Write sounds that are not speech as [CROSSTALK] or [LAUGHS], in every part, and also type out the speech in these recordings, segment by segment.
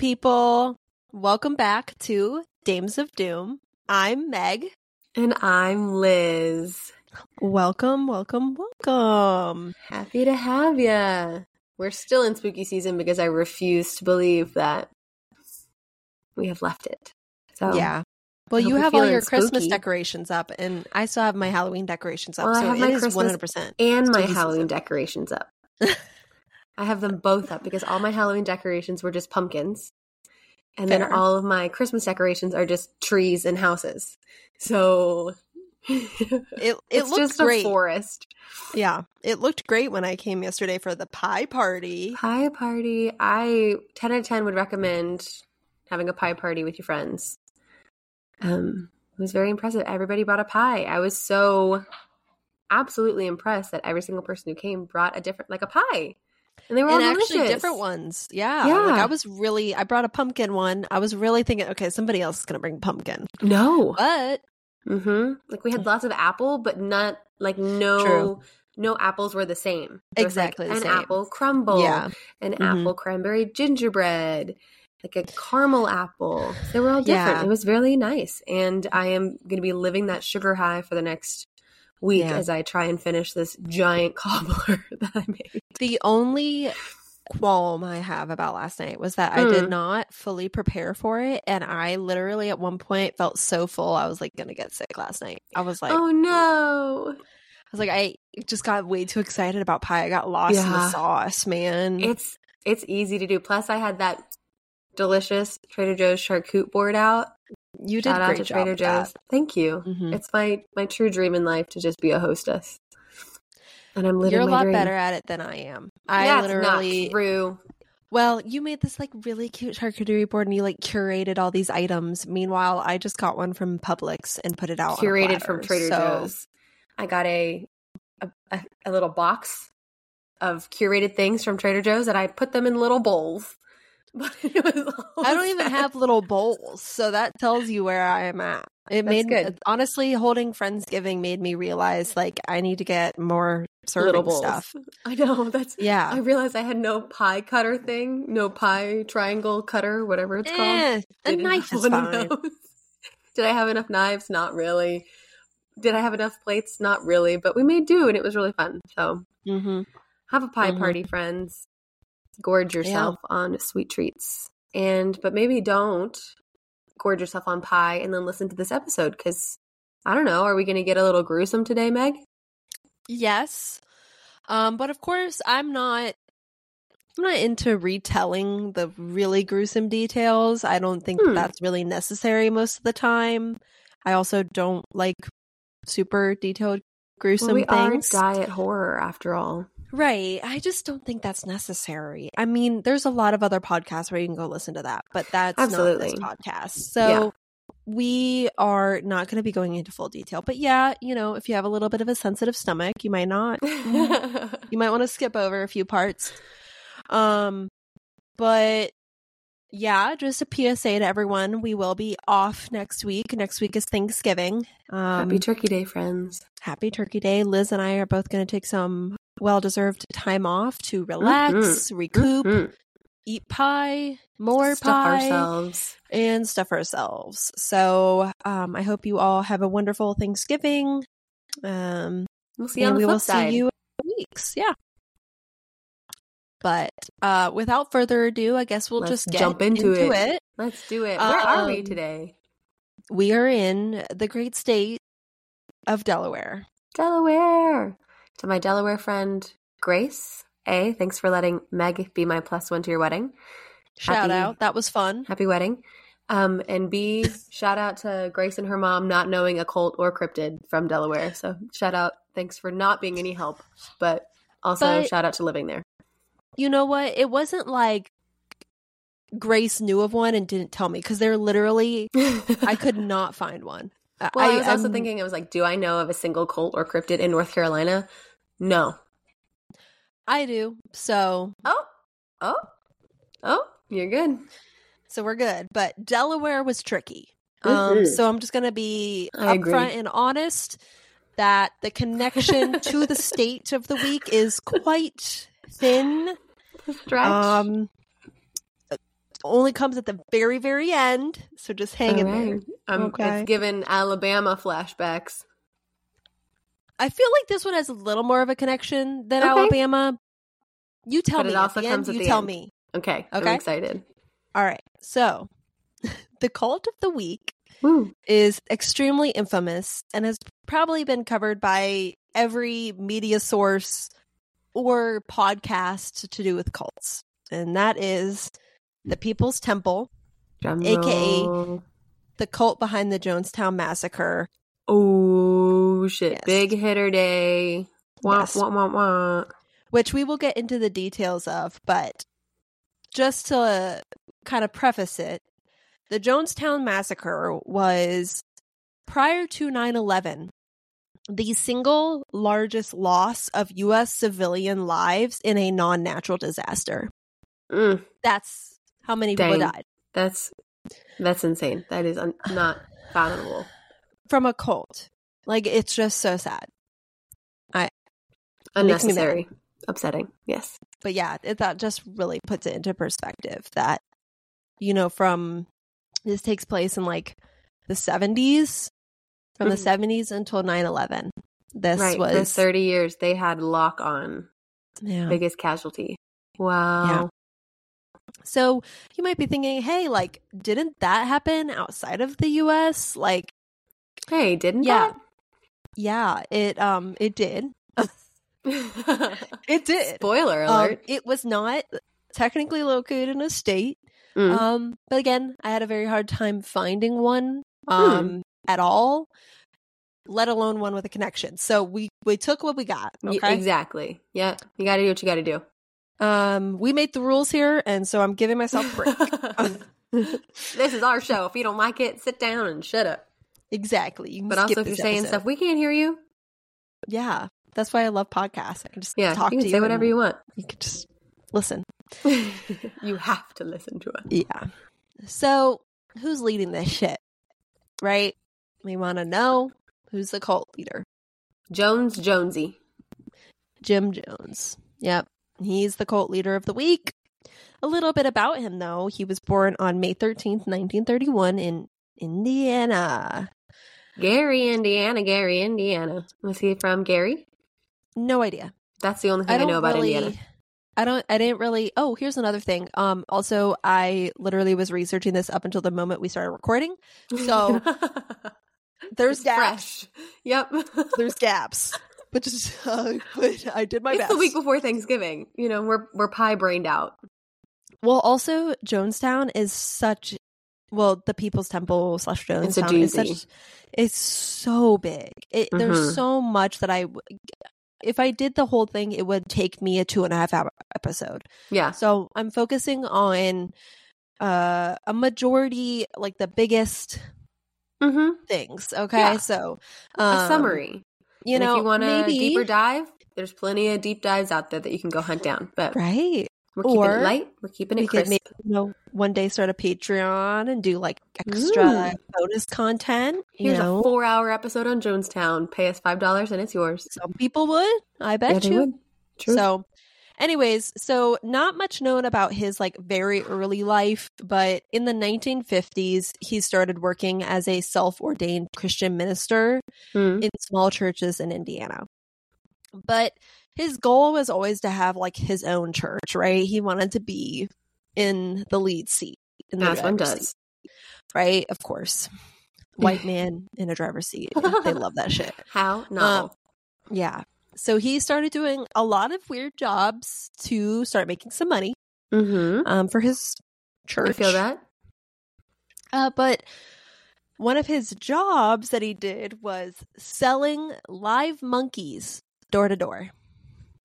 Spooky people. Welcome back to Dames of Doom. I'm Meg. And I'm Liz. Welcome, welcome, welcome. Happy to have you. We're still in spooky season because I refuse to believe that we have left it. So Yeah. Well, you have all your Christmas decorations up, and I still have my Halloween decorations up. Well, I so have it my is Christmas 100%. and my Halloween season. decorations up. [LAUGHS] I have them both up because all my Halloween decorations were just pumpkins. And then all of my Christmas decorations are just trees and houses. So [LAUGHS] It, it it's just great. a forest. Yeah. It looked great when I came yesterday for the pie party. Pie party. I 10 out of 10 would recommend having a pie party with your friends. Um, it was very impressive. Everybody brought a pie. I was so absolutely impressed that every single person who came brought a different, like a pie. And they were and all actually delicious. different ones. Yeah. Yeah. Like I was really, I brought a pumpkin one. I was really thinking, okay, somebody else is going to bring pumpkin. No. But Mm-hmm. Like we had lots of apple, but not like no True. no apples were the same. There like, Exactly the an same. apple crumble, yeah. an Mhm. apple cranberry gingerbread, like a caramel apple. They were all different. Yeah. It was really nice, and I am going to be living that sugar high for the next week Yeah. as I try and finish this giant [LAUGHS] cobbler [LAUGHS] that I made. The only qualm I have about last night was that I did Mm. not fully prepare for it. And I literally at one point felt so full, I was like going to get sick last night. I was like, oh no! I was like, I just got way too excited about pie. I got lost in the sauce, man. It's it's easy to do. Plus, I had that delicious Trader Joe's charcuterie board out. You did Shout a out great to job. Trader with that. Joe's. Thank you. Mhm. It's my my true dream in life to just be a hostess, and I'm living You're a lot dream. better at it than I am. I That's literally not true. Well, you made this like really cute charcuterie board and you like curated all these items. Meanwhile, I just got one from Publix and put it out. Curated from. Trader So- Joe's. I got a a a little box of curated things from Trader Joe's, and I put them in little bowls. [LAUGHS] But it was I don't even have little bowls, so that tells you where I am at. It That's made good. honestly holding Friendsgiving made me realize like I need to get more serving stuff. [LAUGHS] I know that's. Yeah, I realized I had no pie cutter thing, no pie triangle cutter, whatever it's called. Eh, a Didn't knife is [LAUGHS] fine. Did I have enough knives? Not really. Did I have enough plates? Not really. But we made do, and it was really fun. So hmm have a pie Mhm. party, friends. Gorge yourself on sweet treats, and but maybe don't gorge yourself on pie and then listen to this episode because I don't know. Are we going to get a little gruesome today, Meg? Yes. Um, but of course I'm not I'm not into retelling the really gruesome details. I don't think Hmm. that's really necessary most of the time. I also don't like super detailed gruesome well, we things. are diet horror after all. Right. I just don't think that's necessary. I mean, there's a lot of other podcasts where you can go listen to that, but that's Absolutely. not this podcast. So Yeah. we are not going to be going into full detail. But yeah, you know, if you have a little bit of a sensitive stomach, you might not [LAUGHS] you might want to skip over a few parts. Um but yeah, just a PSA to everyone. We will be off next week. Next week is Thanksgiving. Um, Happy Turkey Day, friends. Happy Turkey Day. Liz and I are both going to take some well deserved time off to relax, recoup, Mhm. eat pie, more Stuff pie, ourselves. and stuff ourselves. So um, I hope you all have a wonderful Thanksgiving. Um, We'll see and the we will side. see you in weeks. Yeah. But uh, without further ado, I guess we'll Let's just get jump into into it. it. Let's do it. Where are we Um, today? We are in the great state of Delaware. Delaware. To my Delaware friend, Grace. A, thanks for letting Meg be my plus one to your wedding. Shout Happy- out. That was fun. Happy wedding. Um, and B, shout out to Grace and her mom not knowing occult or cryptid from Delaware. So shout out. Thanks for not being any help, but also But- shout out to living there. You know what? It wasn't like Grace knew of one and didn't tell me because they're literally, I could [LAUGHS] not find one. Well, I, was also thinking, I was like, do I know of a single cult or cryptid in North Carolina? No. I do. So, Oh, oh, oh, you're good. so we're good. But Delaware was tricky. Um, Mhm. so I'm just going to be I agree. upfront and honest that the connection to the state of the week is quite thin. Stretch. Um, only comes at the very, very end. So just hang in there. Alright. Um, Okay. It's given Alabama flashbacks. I feel like this one has a little more of a connection than Okay. Alabama. You tell But me. it also comes end, you tell end. me. Okay. Okay. I'm excited. All right. So, [LAUGHS] the cult of the week Woo. is extremely infamous and has probably been covered by every media source or podcast to do with cults. And that is the People's Temple, AKA the cult behind the Jonestown Massacre. Oh shit! Yes. Big hitter day. Wah, Yes. wah, wah, wah. which we will get into the details of, but just to kind of preface it, the Jonestown Massacre was prior to 9 11 the single largest loss of U.S. civilian lives in a non natural disaster. Mm, That's how many people died that's that's insane. That is un- not fathomable. from a cult. Like, it's just so sad. Mad. Unnecessary. Upsetting. Yes. but yeah, it, that just really puts it into perspective that, you know, from this takes place in like the 70s, from the Mhm. 70s until 9 11. This right. was, the thirty years they had lock on yeah. biggest casualty. Wow. So you might be thinking, hey, like, didn't that happen outside of the US? Like, Hey, didn't Yeah. Yeah, it, um, it did. [LAUGHS] It did. Spoiler Um, alert. it was not technically located in a state. Mm. Um, but again, I had a very hard time finding one Hmm. um at all, let alone one with a connection. So we we took what we got. Okay. exactly. Yeah. You got to do what you got to do. Um, we made the rules here, and so I'm giving myself a break. [LAUGHS] this is our show. If you don't like it, sit down and shut up. Exactly. You But also, if you're saying episode. stuff we can't hear you, yeah, that's why I love podcasts. I can just yeah, talk you to can you. say whatever you want. You can just listen. [LAUGHS] you have to listen to us. Yeah. So who's leading this shit? Right? We want to know who's the cult leader. Jones Jonesy. Jim Jones. Yep. He's the cult leader of the week. A little bit about him, though. He was born on May 13th, 1931, in Indiana. Gary, Indiana. Gary, Indiana. Was he from Gary? No idea. That's the only thing I, don't know about really, Indiana. I don't. I didn't really. Oh, here's another thing. Um. Also, I literally was researching this up until the moment we started recording. So [LAUGHS] there's It's gaps. fresh. Yep. There's gaps. But just, [LAUGHS] uh, but I did my it's best. the week before Thanksgiving. You know, we're we're pie brained out. Well, also Jonestown is such well, the People's Temple slash It's a Jonestown is such it's so big. It, Mhm. There's so much that i if I did the whole thing, it would take me a two and a half hour episode. Yeah. So I'm focusing on uh, a majority, like the biggest Mm-hmm. things. Okay, Yeah. so A um, summary. You and know, if you want a maybe deeper dive, there's plenty of deep dives out there that you can go hunt down. But right? We're keeping Or it light. We're keeping it we could crisp. maybe you know one day start a Patreon and do like extra Mm. bonus content. Here's you know, a four hour episode on Jonestown. Pay us five dollars and it's yours. some people would. I bet Yeah, you. True. So, anyways, so not much known about his like very early life, but in the 1950s, he started working as a self-ordained Christian minister Mm. in small churches in Indiana. But his goal was always to have like his own church, right? He wanted to be in the lead seat. In the As one does. seat, right? Of course. White man in a driver's seat. [LAUGHS] They love that shit. How novel. Yeah. So he started doing a lot of weird jobs to start making some money mm-hmm. um, for his church. I feel that. Uh, but one of his jobs that he did was selling live monkeys door to door.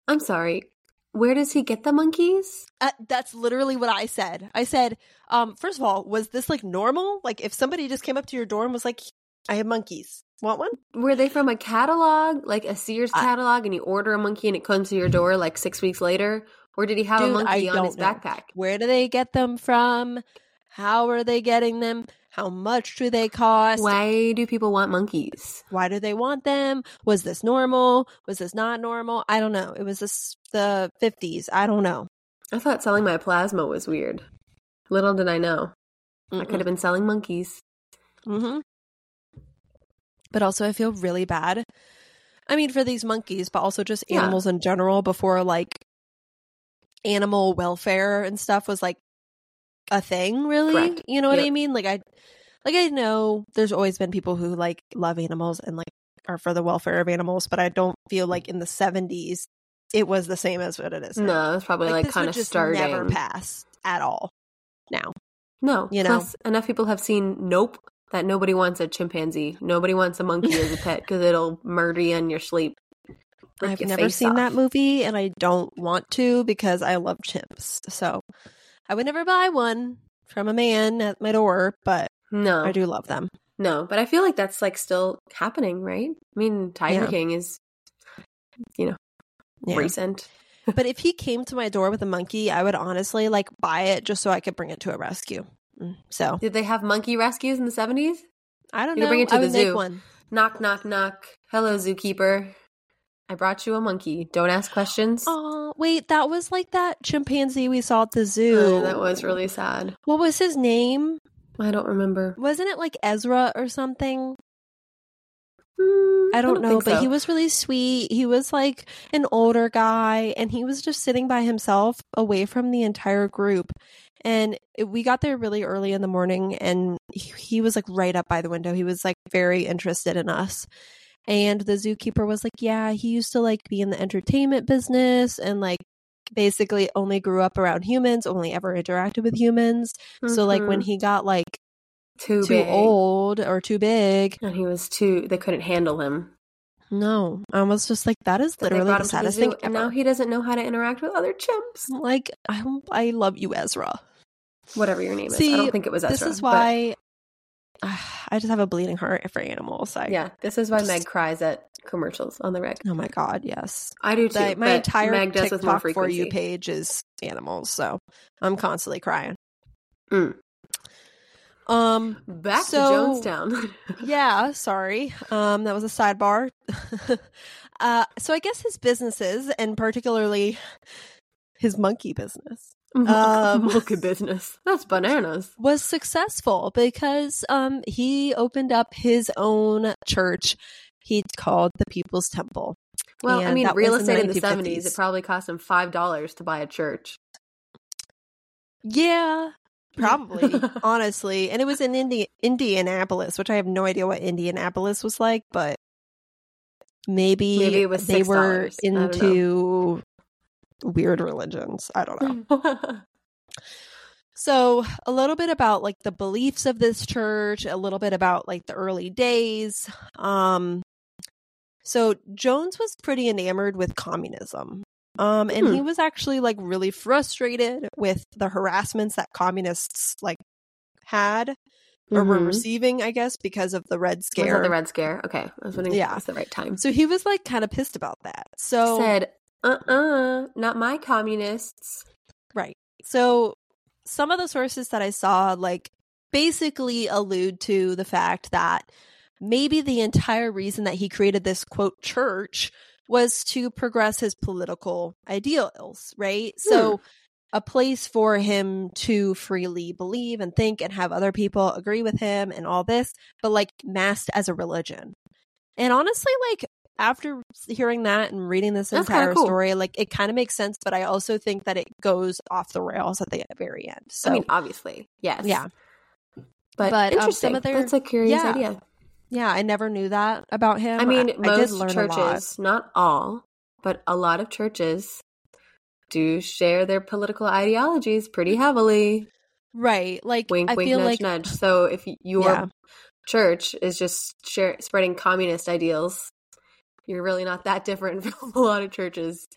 I'm sorry. Where does he get the monkeys? Uh, that's literally what I said. I said, um, first of all, was this like normal? Like if somebody just came up to your door and was like, I have monkeys. Want one? Were they from a catalog, like a Sears I- catalog, and you order a monkey and it comes to your door like six weeks later? Or did he have a monkey I on his know. backpack? Where do they get them from? How are they getting them? How much do they cost? Why do people want monkeys? Why do they want them? Was this normal? Was this not normal? I don't know. It was this, the 50s. I don't know. I thought selling my plasma was weird. Little did I know. I could have been selling monkeys. Mm-hmm. But also, I feel really bad. I mean, for these monkeys, but also just Yeah. animals in general. Before like animal welfare and stuff was like a thing, really. Correct. You know what I mean? Like I, like I know there's always been people who like love animals and like are for the welfare of animals, but I don't feel like in the '70s it was the same as what it is. now. No, it's probably like, this kind of starting. never pass at all. Now, No, you know. Enough people have seen Nope that nobody wants a chimpanzee. Nobody wants a monkey as a pet because it'll murder you in your sleep. I've never seen off. that movie and I don't want to because I love chimps. So I would never buy one from a man at my door, but No, I do love them. no, but I feel like that's like still happening, right? I mean, Tiger Yeah. King is, you know, Yeah. recent. [LAUGHS] but if he came to my door with a monkey, I would honestly like buy it just so I could bring it to a rescue. Mm, So Did they have monkey rescues in the seventies? I don't You know. bring it to I the zoo. one. Knock, knock, knock. Hello, zookeeper. I brought you a monkey. Don't ask questions. Oh, wait, that was like that chimpanzee we saw at the Oh, zoo. that was really sad. What was his name? I don't remember. Wasn't it like Ezra or something? Hmm, I don't, know, but so. he was really sweet. He was like an older guy and he was just sitting by himself away from the entire group. And we got there really early in the morning and he, he was like right up by the window. He was like very interested in us. And the zookeeper was like, Yeah, he used to like be in the entertainment business and like basically only grew up around humans, only ever interacted with humans. So like when Mhm. he got like too, too big. old or too big, and he was too, they couldn't handle him. no, I was just like, that is literally the to the saddest thing and ever. now he doesn't know how to interact with other chimps. like I, I love you, Ezra. Whatever your name is, I don't think it was Ezra. this is why [SIGHS] I just have a bleeding heart for animals. I, yeah, this is why just- Meg cries at commercials on the reg. Oh my god, yes. I do too. My entire Meg does TikTok for you page is animals, so I'm constantly crying. Mm. Um, Back So- to Jonestown. [LAUGHS] yeah, sorry. Um, that was a sidebar. [LAUGHS] uh, so I guess his businesses, and particularly his monkey business, [LAUGHS] Um, Monkey [LAUGHS] business. That's bananas. was successful because um he opened up his own church. He called the People's Temple. Well, I mean, real was in the estate in the seventies, it probably cost him five dollars to buy a church. Yeah, [LAUGHS] probably, honestly. And it was in Indi- Indianapolis, which I have no idea what Indianapolis was like, but maybe, Maybe it was they were $6. I don't into weird religions. I don't know. [LAUGHS] So, a little bit about like the beliefs of this church, a little bit about like the early days. Um so Jones was pretty enamored with communism. Um and Hmm. he was actually like really frustrated with the harassments that communists like had or were Mhm. receiving, I guess, because of the Red Scare. the Red Scare? Okay, I was wondering if Yeah. it was the right time. so he was like kind of pissed about that. So Said, uh uh not my communists. Right. So some of the sources that I saw like basically allude to the fact that maybe the entire reason that he created this quote church was to progress his political ideals, right? So a place for him to freely believe and think and have other people agree with him and all this, but like masked as a religion. And honestly, like after hearing that and reading this That's entire cool. story, like it kind of makes sense, but I also think that it goes off the rails at the very end. So I mean, obviously, yes. yeah, but, But, um, interesting. some their- That's a curious yeah. idea. yeah, I never knew that about him. I mean, I, most lot. churches, not all, but a lot of churches do share their political ideologies pretty heavily. right? Like Wink, I wink, feel nudge, like nudge. So if your Yeah. church is just share, spreading communist ideals, you're really not that different [LAUGHS] from a lot of churches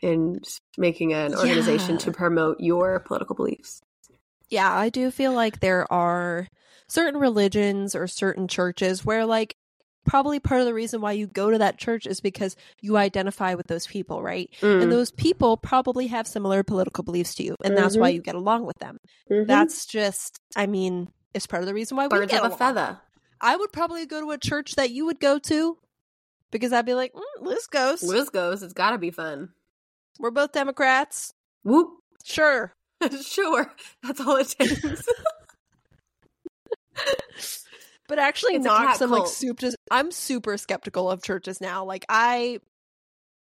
in making an organization Yeah. to promote your political beliefs. yeah, I do feel like there are certain religions or certain churches where like probably part of the reason why you go to that church is because you identify with those people, right? Mm. And those people probably have similar political beliefs to you, and that's why Mhm. you get along with them. Mhm. That's just, I mean, it's part of the reason why we birds get of a along. feather. I would probably go to a church that you would go to because I'd be like, mm, Liz goes. Liz goes. It's got to be fun. We're both Democrats. Whoop. Sure. [LAUGHS] sure, that's all it takes. [LAUGHS] but actually It's I'm like super I'm super skeptical of churches now. Like I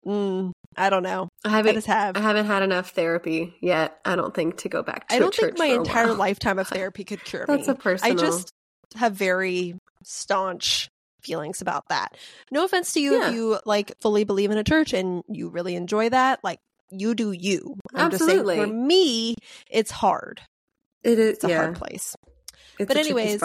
mm, I don't know. I I haven't just have I haven't had enough therapy yet. I don't think to go back to I don't think my entire while. lifetime of [LAUGHS] therapy could cure That's me. a personal. I just have very staunch feelings about that. No offense to you Yeah. if you like fully believe in a church and you really enjoy that. Like you do you. I'm just saying for me, it's hard. it is It's a yeah. hard place. It's But anyways.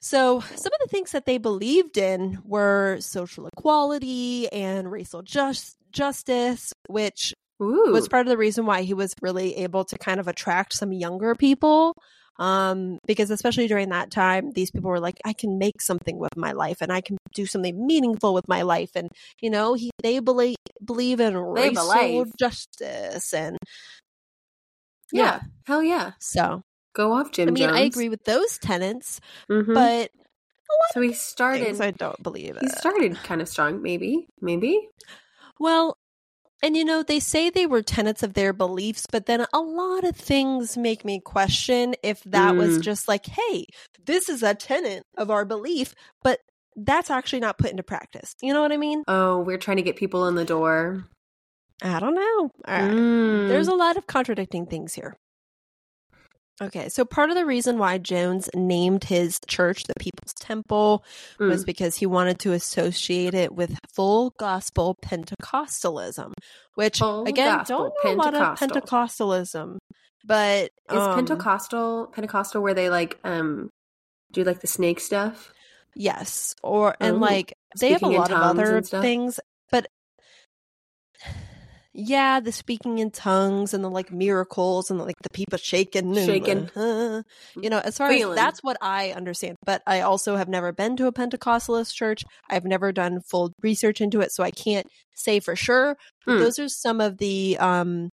So, some of the things that they believed in were social equality and racial just, justice, which Ooh. was part of the reason why he was really able to kind of attract some younger people. Um, because especially during that time, these people were like, I can make something with my life and I can do something meaningful with my life. And, you know, he, they believe, believe in They racial believe. justice. And yeah. yeah. Hell yeah. so, Go off, Jim I mean, I agree with those tenets, Mhm. but so he started. I don't believe it. he started kind of strong. Maybe. Maybe. Well, and you know, they say they were tenets of their beliefs, but then a lot of things make me question if that was Mm. just like, hey, this is a tenet of our belief, but that's actually not put into practice. You know what I mean? Oh, we're trying to get people in the door. I don't know. All right. Mm. There's a lot of contradicting things here. Okay, so part of the reason why Jones named his church the People's Temple was Mm. because he wanted to associate it with full gospel Pentecostalism, which Full again don't know a lot of Pentecostalism, but Is um, Pentecostal Pentecostal where they like um do like the snake stuff? yes, or and Oh, like they have a lot of other things, but yeah, the speaking in tongues and the like miracles and like the people shaking, Shaking. uh, you know, as far Feeling. as that's what I understand. But I also have never been to a Pentecostalist church. I've never done full research into it, so I can't say for sure. Hmm. Those are some of the um,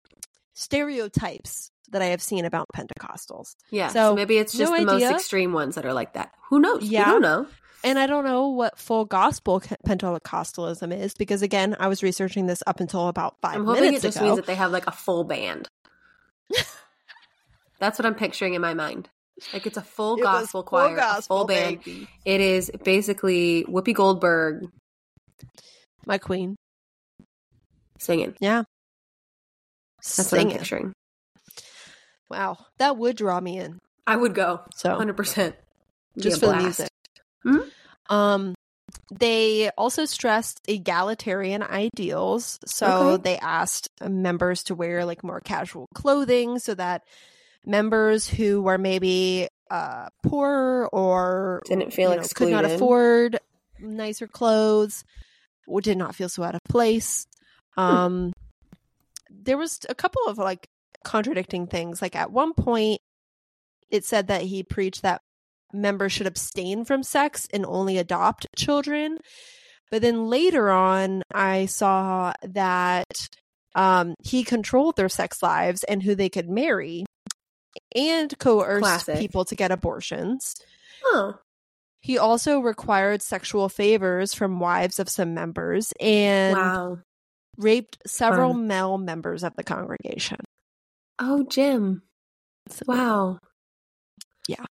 stereotypes that I have seen about Pentecostals. Yeah. So, So, maybe it's just no the most extreme ones that are like that. Who knows? Yeah. We don't know. And I don't know what full gospel Pentecostalism is because, again, I was researching this up until about 5 I'm hoping it just ago. means that they have like a full band. [LAUGHS] That's what I'm picturing in my mind. Like it's a full It gospel full choir, a gospel, full band. baby. It is basically Whoopi Goldberg My queen. singing. Yeah. That's what I'm Singing. picturing. Wow. That would draw me in. I would go So 100%. just for the music. Mhm. Um, they also stressed egalitarian ideals. So Okay. they asked members to wear like more casual clothing so that members who were maybe uh, poor or Didn't feel you know, could not afford nicer clothes or did not feel so out of place. Hmm. Um, there was a couple of like contradicting things. Like at one point, it said that he preached that members should abstain from sex and only adopt children. But then later on, I saw that um, he controlled their sex lives and who they could marry and coerced Classic. people to get abortions. Oh, He also required sexual favors from wives of some members and wow. raped several Fun. male members of the congregation. Oh, Jim. So, Wow. Yeah.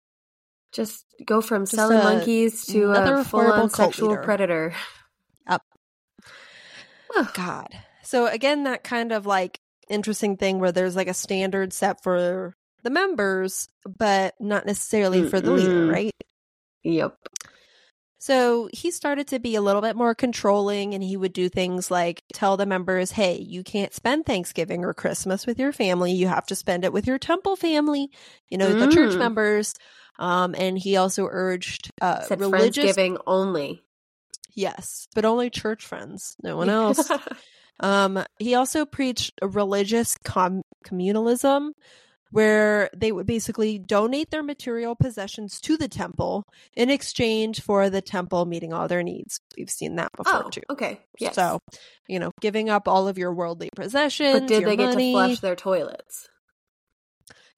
Just go from Just selling a- monkeys to another a full horrible on sexual leader. predator. Yep. Oh, God. So again, that kind of like interesting thing where there's like a standard set for the members, but not necessarily for the leader, right? Yep. So he started to be a little bit more controlling and he would do things like tell the members, hey, you can't spend Thanksgiving or Christmas with your family. You have to spend it with your temple family, you know, the church Mm. members. Um, and he also urged uh, Said religious. Friendsgiving only. Yes, but only church friends, no one else. [LAUGHS] Um, he also preached a religious com- communalism, where they would basically donate their material possessions to the temple in exchange for the temple meeting all their needs. We've seen that before oh, too. okay. Yes. So, you know, giving up all of your worldly possessions. but did they get to flush their toilets?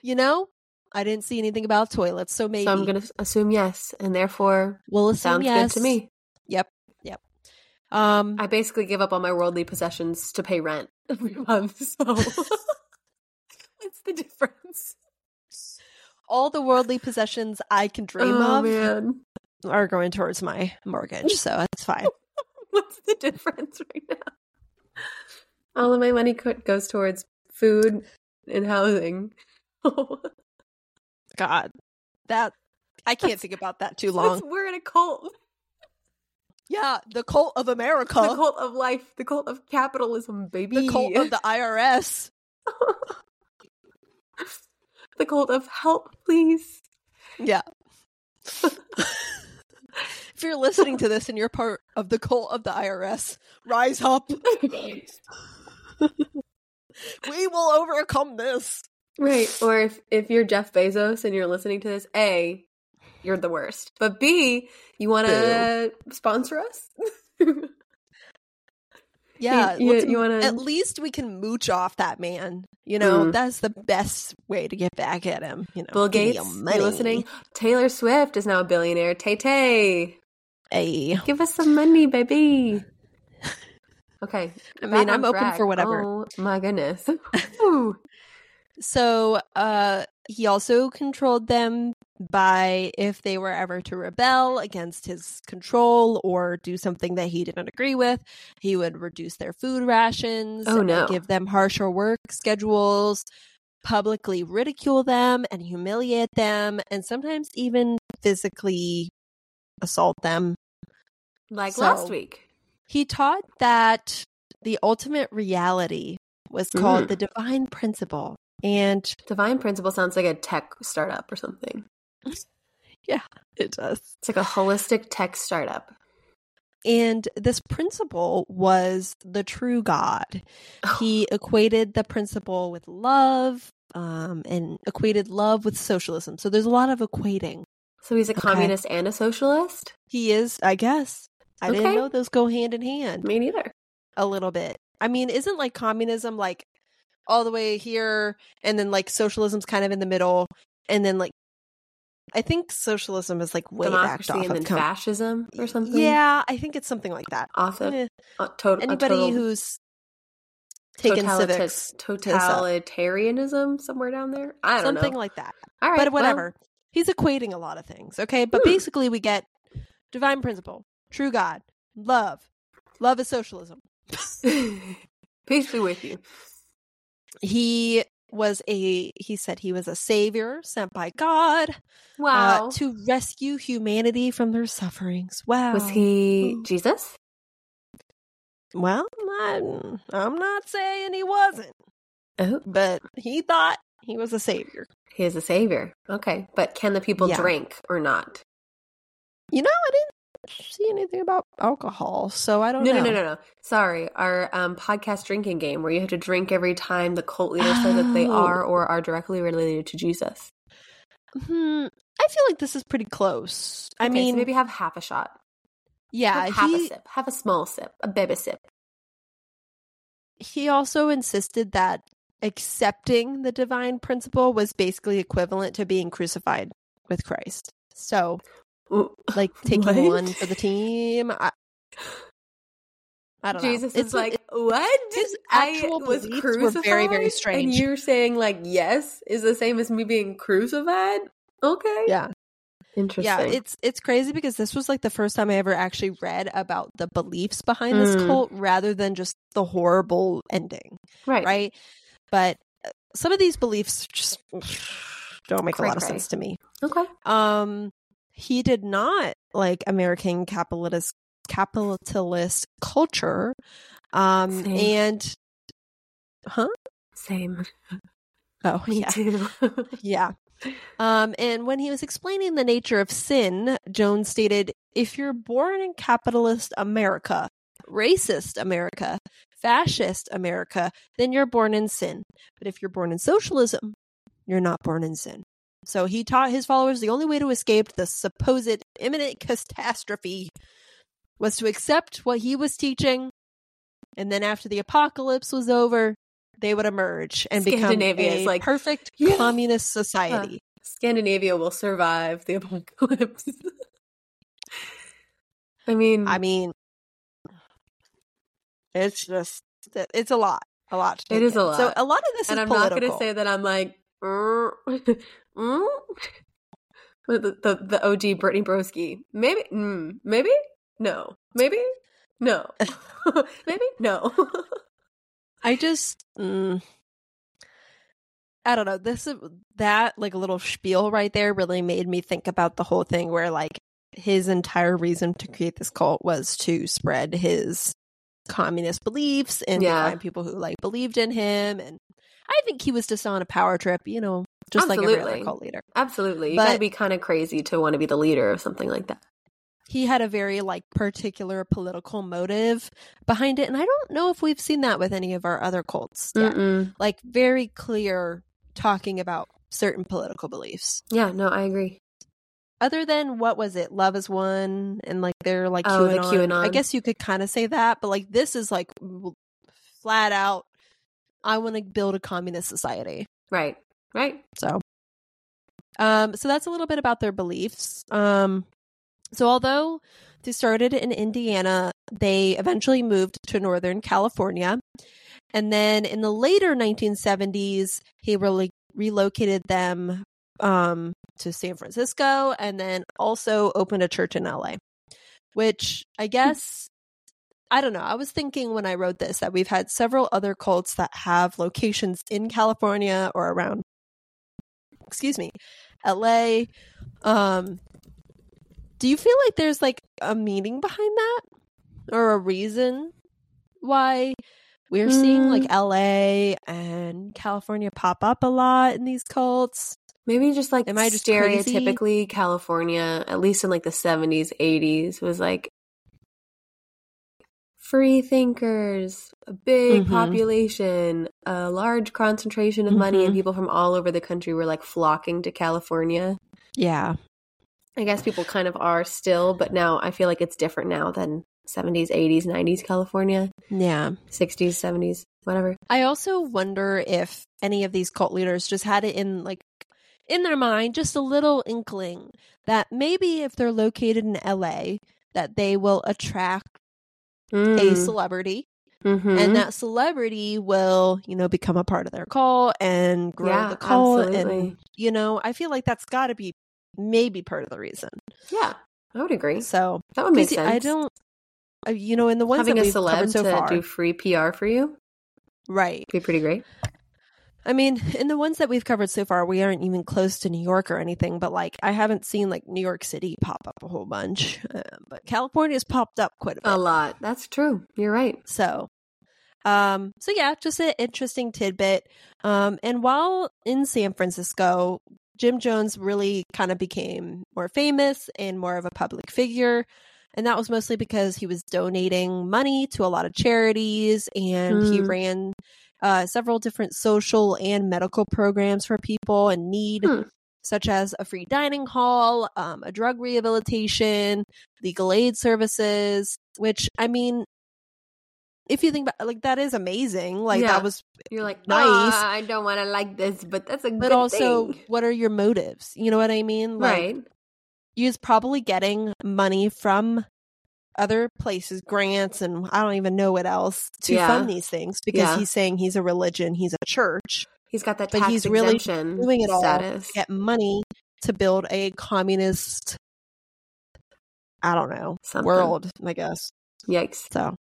You know, I didn't see anything about toilets, so maybe So I'm going to assume yes, and therefore we'll assume sounds yes. good to me. Yep, yep. Um, I basically give up all my worldly possessions to pay rent [LAUGHS] every month. So [LAUGHS] what's the difference? All the worldly possessions I can dream oh, of man. are going towards my mortgage, so that's fine. [LAUGHS] What's the difference right now? All of my money co- goes towards food and housing. God, that I can't think about that too [LAUGHS] long. We're in a cult. Yeah, the cult of America, The cult of life, the cult of capitalism, baby. the cult of the [LAUGHS] IRS. the cult of help, please. Yeah. [LAUGHS] if you're listening to this and you're part of the cult of the IRS, rise up. we will overcome this. Right. Or if if you're Jeff Bezos and you're listening to this, A, you're the worst. But B, you want to sponsor us? [LAUGHS] Yeah, You- let's- you wanna- at least we can mooch off that man. You know, Mm. that's the best way to get back at him. You know, Bill Gates, you listening? Taylor Swift is now a billionaire. Tay Tay, Hey, give us some money, baby. [LAUGHS] Okay. I mean, I'm open for whatever. Oh my goodness. [LAUGHS] So, uh, he also controlled them by if they were ever to rebel against his control or do something that he didn't agree with, he would reduce their food rations, Oh, no. give them harsher work schedules, publicly ridicule them and humiliate them, and sometimes even physically assault them. like So- last week. He taught that the ultimate reality was called Mm. the divine principle. And Divine Principle sounds like a tech startup or something. [LAUGHS] Yeah, it does. It's like a holistic tech startup. And this principle was the true God. He equated the principle with love um, and equated love with socialism. So there's a lot of equating. So he's a Okay. communist and a socialist? He is, I guess. I didn't know those go hand in hand Me neither. a little bit. I mean, isn't like communism like all the way here and then like socialism's kind of in the middle and then like I think socialism is like way backed off and then com- fascism or something? Yeah, I think it's something like that. Awesome. Eh, Uh, to- Anybody total who's taken totalita- civics, totalitarianism somewhere down there? I don't know. something know. like that. All right, but well, whatever. He's equating a lot of things, okay? But Hmm. basically, we get divine principle, true God, love. Love is socialism. [LAUGHS] Peace be with you. He was a, he said he was a savior sent by God Wow. uh, to rescue humanity from their sufferings. Wow. Was he Mm. Jesus? Well, I'm, I'm not saying he wasn't, Oh, but he thought he was a savior. he is a savior. Okay, but can the people Yeah. drink or not? You know, I didn't see anything about alcohol, so I don't No, know. no, no, no, no. Sorry, our um, podcast drinking game where you have to drink every time the cult leader says that they Oh. are or are directly related to Jesus. Hmm, I feel like this is pretty close. I Okay, so mean, maybe have half a shot. yeah, have half a sip, have a small sip, a baby sip. he also insisted that accepting the divine principle was basically equivalent to being crucified with Christ. So. [LAUGHS] like taking What? one for the team. I, I don't Jesus know. is it's, like, what? his I actual was beliefs were crucified, very, very and you're saying like yes is the same as me being crucified. Okay, yeah, interesting. yeah. It's it's crazy because this was like the first time I ever actually read about the beliefs behind this Mm. cult, rather than just the horrible ending. right, right? But uh, some of these beliefs just [SIGHS] don't make a Cray lot of cray. sense to me. Okay, Um, he did not like American capitalist capitalist culture. Um, Same. and huh? same. [LAUGHS] Oh, Me yeah, too. [LAUGHS] yeah. Um, and when he was explaining the nature of sin, Jones stated, "If you're born in capitalist America, racist America, fascist America, then you're born in sin. But if you're born in socialism, you're not born in sin." So he taught his followers the only way to escape the supposed imminent catastrophe was to accept what he was teaching, and then after the apocalypse was over, they would emerge and become Scandinavia a is like, perfect [LAUGHS] "Yeah." communist society. [LAUGHS] Scandinavia will survive the [LAUGHS] apocalypse. I mean, I mean, it's just it's a lot, a lot. It take a lot. So a lot of this and is I'm political. not going to say that I'm like [LAUGHS] mm, the, the the OG Brittany Broski. Maybe, mm, maybe, no, maybe, no, [LAUGHS] maybe, no. [LAUGHS] I just, mm, I don't know. This that like a little spiel right there really made me think about the whole thing where like his entire reason to create this cult was to spread his communist beliefs and Yeah. find people who like believed in him and I think he was just on a power trip, you know, just like every Absolutely. other cult leader. Absolutely, you But- gotta be kind of crazy to want to be the leader of something like that. He had a very like particular political motive behind it and I don't know if we've seen that with any of our other cults. Like very clear talking about certain political beliefs. Yeah, no, I agree. other than what was it Love Has Won and like they're like Oh, the QAnon. i guess you could kind of say that but like this is like flat out i want to build a communist society. Right, right. so um so that's a little bit about their beliefs. Um so although they started in indiana they eventually moved to northern california. And then in the later 1970s he really relocated them um to san francisco and then also opened a church in la which i guess i don't know. I was thinking when i wrote this that we've had several other cults that have locations in california or around excuse me la um do you feel like there's like a meaning behind that or a reason why we're seeing like la and california pop up a lot in these cults? Maybe just like Am I just crazy? stereotypically California, at least in like the 70s, 80s, was like free thinkers, a big Mhm. population, a large concentration of money, and Mhm. people from all over the country were like flocking to California. yeah I guess people kind of are still, but now I feel like it's different now than 70s, 80s, 90s California, yeah 60s, 70s, whatever. I also wonder if any of these cult leaders just had it in like in their mind just a little inkling that maybe if they're located in LA that they will attract a Mm. celebrity Mhm. and that celebrity will, you know, become a part of their cult and grow Yeah, the cult absolutely. and you know, I feel like that's got to be maybe part of the reason. yeah, I would agree. So, That would make sense. I don't you know, in the ones having that a celeb so to far, do free PR for you right? be pretty great. I mean, in the ones that we've covered so far, we aren't even close to New York or anything, but like I haven't seen like New York City pop up a whole bunch. Uh, [LAUGHS] but California's popped up quite a bit. A lot. That's true. You're right. So, um, so yeah, just an interesting tidbit. Um, and while in San Francisco, Jim Jones really kind of became more famous and more of a public figure. And that was mostly because he was donating money to a lot of charities and he Hmm. ran uh, several different social and medical programs for people in need, Hmm. such as a free dining hall, um, a drug rehabilitation, legal aid services, which I mean, if you think about like that is amazing. Like Yeah. that was You're like, Nice. nice. I don't want to like this, but that's a good but also thing. what are your motives? You know what I mean? Like right. was probably getting money from other places, grants and I don't even know what else to Yeah. fund these things because Yeah. he's saying he's a religion, he's a church, He's got that but he's really doing it all status. to get money to build a communist I don't know, Something. world, I guess. Yikes. So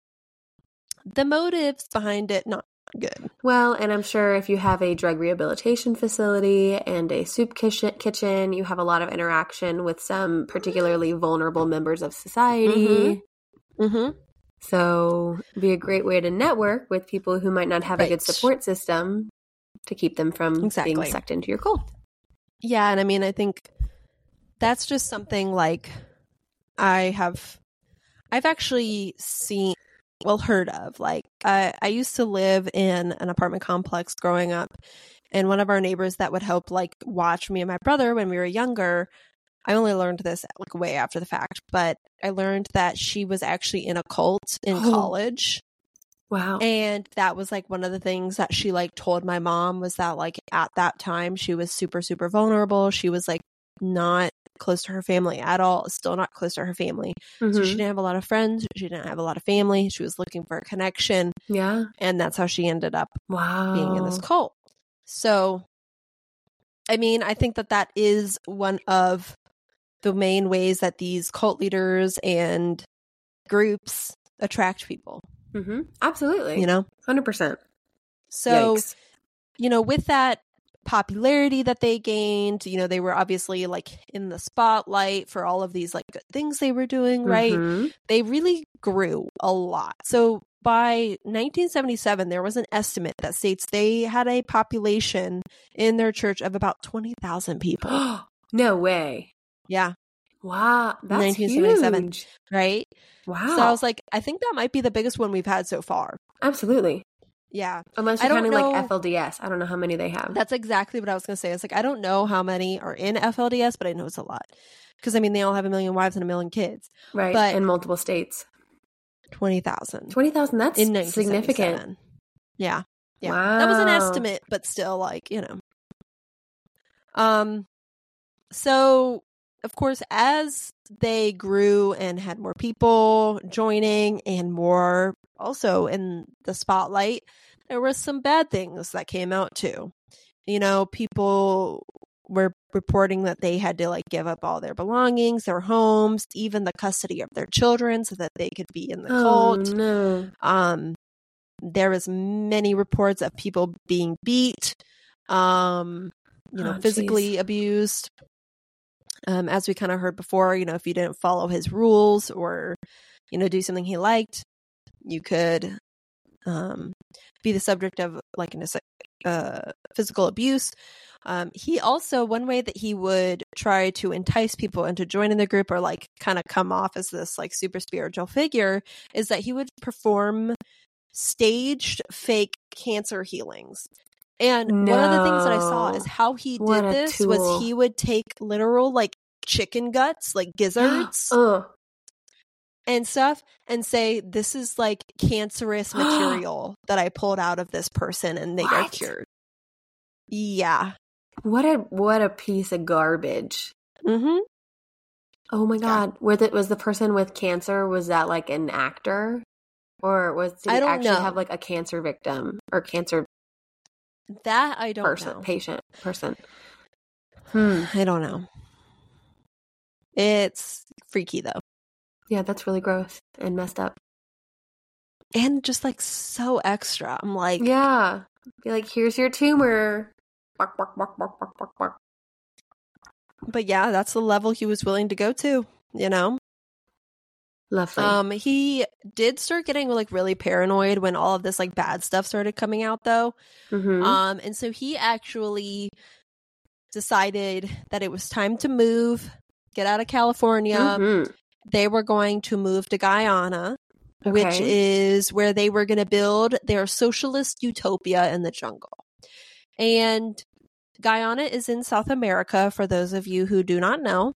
the motives behind it not good. Well, and I'm sure if you have a drug rehabilitation facility and a soup kitchen, kitchen you have a lot of interaction with some particularly vulnerable members of society. Mhm. Mhm. So, be a great way to network with people who might not have a good support system to keep them from Exactly. being sucked into your cult. Yeah, and I mean, I think that's just something like I have, I've actually seen, well, heard of. Like, I, I used to live in an apartment complex growing up, and one of our neighbors that would help, like, watch me and my brother when we were younger. I only learned this like way after the fact, but I learned that she was actually in a cult in Oh. college. Wow. And that was like one of the things that she like told my mom was that like at that time she was super super vulnerable. She was like not close to her family at all, still not close to her family. So Mhm. she didn't have a lot of friends, she didn't have a lot of family. She was looking for a connection yeah. and that's how she ended up Wow. being in this cult. So I mean, I think that that is one of the main ways that these cult leaders and groups attract people. Mm-hmm. Absolutely. You know, hundred percent. So, Yikes. you know, with that popularity that they gained, you know, they were obviously like in the spotlight for all of these like good things they were doing, right? Mm-hmm. They really grew a lot. So by 1977, there was an estimate that states they had a population in their church of about 20,000 people. [GASPS] no way. Yeah. Wow. That's 1977. Huge. Right? Wow. So I was like, I think that might be the biggest one we've had so far. Absolutely. Yeah. Unless you're counting know, like FLDS. I don't know how many they have. That's exactly what I was going to say. It's like, I don't know how many are in FLDS, but I know it's a lot. Because, I mean, they all have a million wives and a million kids. Right. But in multiple states. 20,000. 20,000. That's in significant. Yeah. Yeah. Wow. That was an estimate, but still, like, you know. Um, so of course, as they grew and had more people joining and more also in the spotlight, there was some bad things that came out too. You know, people were reporting that they had to like give up all their belongings, their homes, even the custody of their children so that they could be in the oh, cult. No. Um there was many reports of people being beat, um, you know, oh, physically geez. abused. Um, as we kind of heard before, you know, if you didn't follow his rules or, you know, do something he liked, you could um, be the subject of like an uh, physical abuse. Um, he also, one way that he would try to entice people into joining the group or like kind of come off as this like super spiritual figure is that he would perform staged fake cancer healings. And no. one of the things that I saw is how he did this tool. was he would take literal like chicken guts, like [GASPS] gizzards. And stuff, and say, This is like cancerous [GASPS] material that I pulled out of this person and they what? got cured. Yeah. What a what a piece of garbage. Mm-hmm. Oh my god. Yeah. Was it was the person with cancer, was that like an actor? Or was did he actually know. have like a cancer victim or cancer that I don't person, know. patient, person. Hmm. I don't know. It's freaky though. Yeah, that's really gross and messed up. And just like so extra. I'm like, yeah. Be like, here's your tumor. Bark, bark, bark, bark, bark, bark, bark. But yeah, that's the level he was willing to go to, you know? Lovely. Um, he did start getting like really paranoid when all of this like bad stuff started coming out, though. Mm-hmm. Um, and so he actually decided that it was time to move, get out of California. Mm-hmm. They were going to move to Guyana, okay. which is where they were going to build their socialist utopia in the jungle. And Guyana is in South America, for those of you who do not know.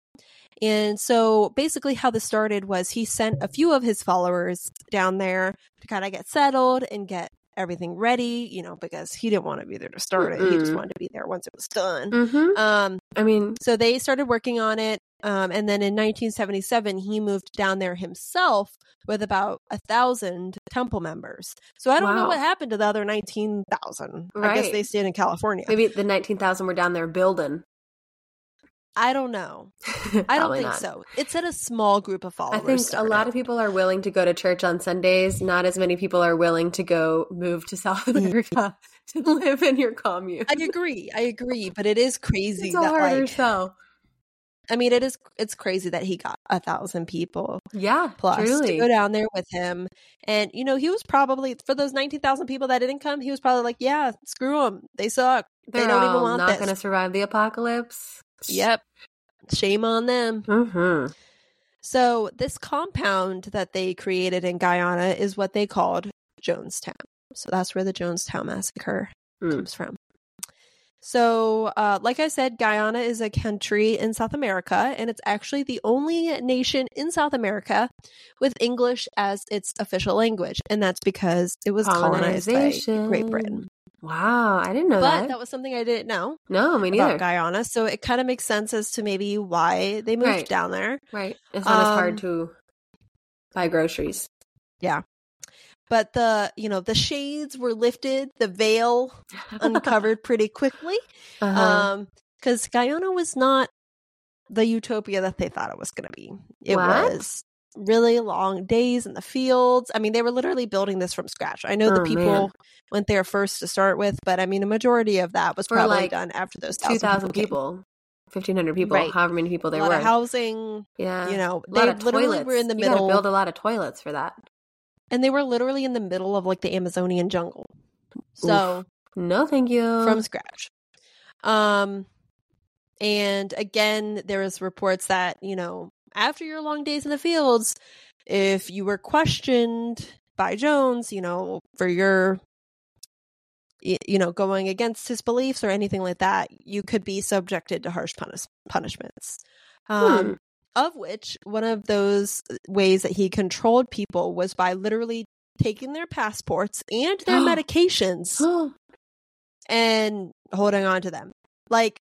And so basically, how this started was he sent a few of his followers down there to kind of get settled and get everything ready, you know, because he didn't want to be there to start mm it. He just wanted to be there once it was done. Mm-hmm. Um, I mean, so they started working on it. Um, and then in 1977, he moved down there himself with about a thousand temple members. So I don't wow. know what happened to the other 19,000. Right. I guess they stayed in California. Maybe the 19,000 were down there building. I don't know. [LAUGHS] I don't think not. so. It's at a small group of followers. I think started. a lot of people are willing to go to church on Sundays. Not as many people are willing to go move to South [LAUGHS] America [LAUGHS] to live in your commune. I agree. I agree. But it is crazy. It's a that, harder like, sell. I mean, it is. It's crazy that he got a thousand people. Yeah, plus truly. to go down there with him, and you know, he was probably for those nineteen thousand people that didn't come. He was probably like, "Yeah, screw them. They suck. They're they don't even want not going to survive the apocalypse." Yep. Shame on them. Mm-hmm. So, this compound that they created in Guyana is what they called Jonestown. So, that's where the Jonestown massacre mm. comes from. So, uh, like I said, Guyana is a country in South America, and it's actually the only nation in South America with English as its official language. And that's because it was colonized by Great Britain. Wow, I didn't know but that. But that was something I didn't know. No, me neither. About Guyana, so it kind of makes sense as to maybe why they moved right. down there. Right. It's not um, as hard um, to buy groceries. Yeah. But the you know the shades were lifted, the veil [LAUGHS] uncovered pretty quickly. Uh-huh. Um, because Guyana was not the utopia that they thought it was going to be. It What? was really long days in the fields. I mean, they were literally building this from scratch. I know the Oh, people man. went there first to start with, but I mean, a majority of that was For, probably like, done after those Two thousand came. people, fifteen hundred people, Right. however many people there were. housing, yeah, you know, they literally toilets. were in the middle, build a lot of toilets for that. and they were literally in the middle of like the Amazonian jungle. So No, thank you. from scratch. Um, and again, there was reports that you know after your long days in the fields, if you were questioned by Jones, you know for your you know going against his beliefs or anything like that, you could be subjected to harsh punish- punishments. Um, Hmm. Of which one of those ways that he controlled people was by literally taking their passports and their [GASPS] medications [GASPS] and holding on to them. Like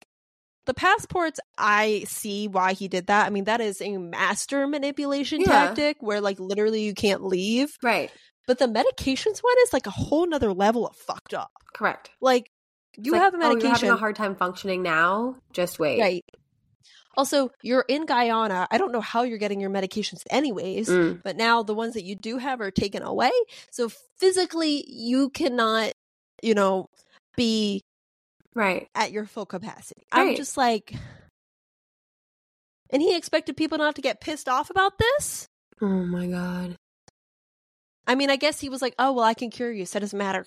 the passports, I see why he did that. I mean, that is a master manipulation Yeah. tactic where like literally you can't leave. right, But the medications one is like a whole nother level of fucked up. correct. Like you like, have a Oh, you're having a hard time functioning now. Just wait. right? Also, you're in Guyana. I don't know how you're getting your medications anyways. Mm. But now the ones that you do have are taken away. So physically, you cannot, you know, be Right. at your full capacity. I'm just like, and he expected people not to get pissed off about this. Oh my god. I mean, I guess he was like, "Oh well, I can cure you, so it doesn't matter."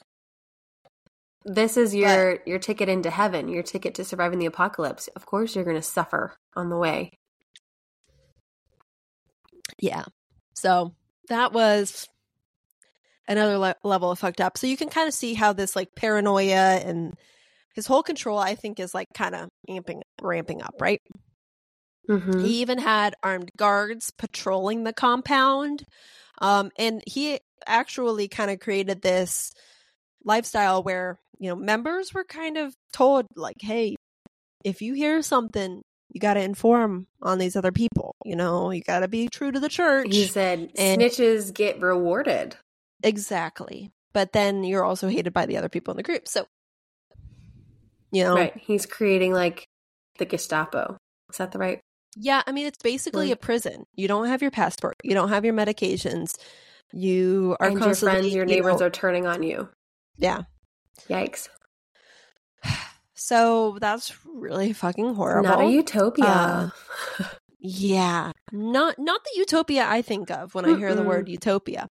This is your your ticket into heaven, your ticket to surviving the apocalypse. Of course, you're going to suffer on the way. Yeah. So that was another le- level of fucked up. So you can kind of see how this like paranoia and his whole control, I think, is like kind of amping, ramping up, right? Mm-hmm. He even had armed guards patrolling the compound. Um, and he actually kind of created this lifestyle where, you know, members were kind of told, like, hey, if you hear something, you got to inform on these other people. You know, you got to be true to the church. He said, And- "Snitches get rewarded." exactly. But then you're also hated by the other people in the group. So, you know, Right. He's creating like the Gestapo. Is that the right? Yeah, I mean it's basically a prison. You don't have your passport. You don't have your medications. You are and your friends, your you neighbors know- are turning on you. yeah. Yikes! So that's really fucking horrible. Not a utopia. yeah, not not the utopia I think of when I hear the word utopia.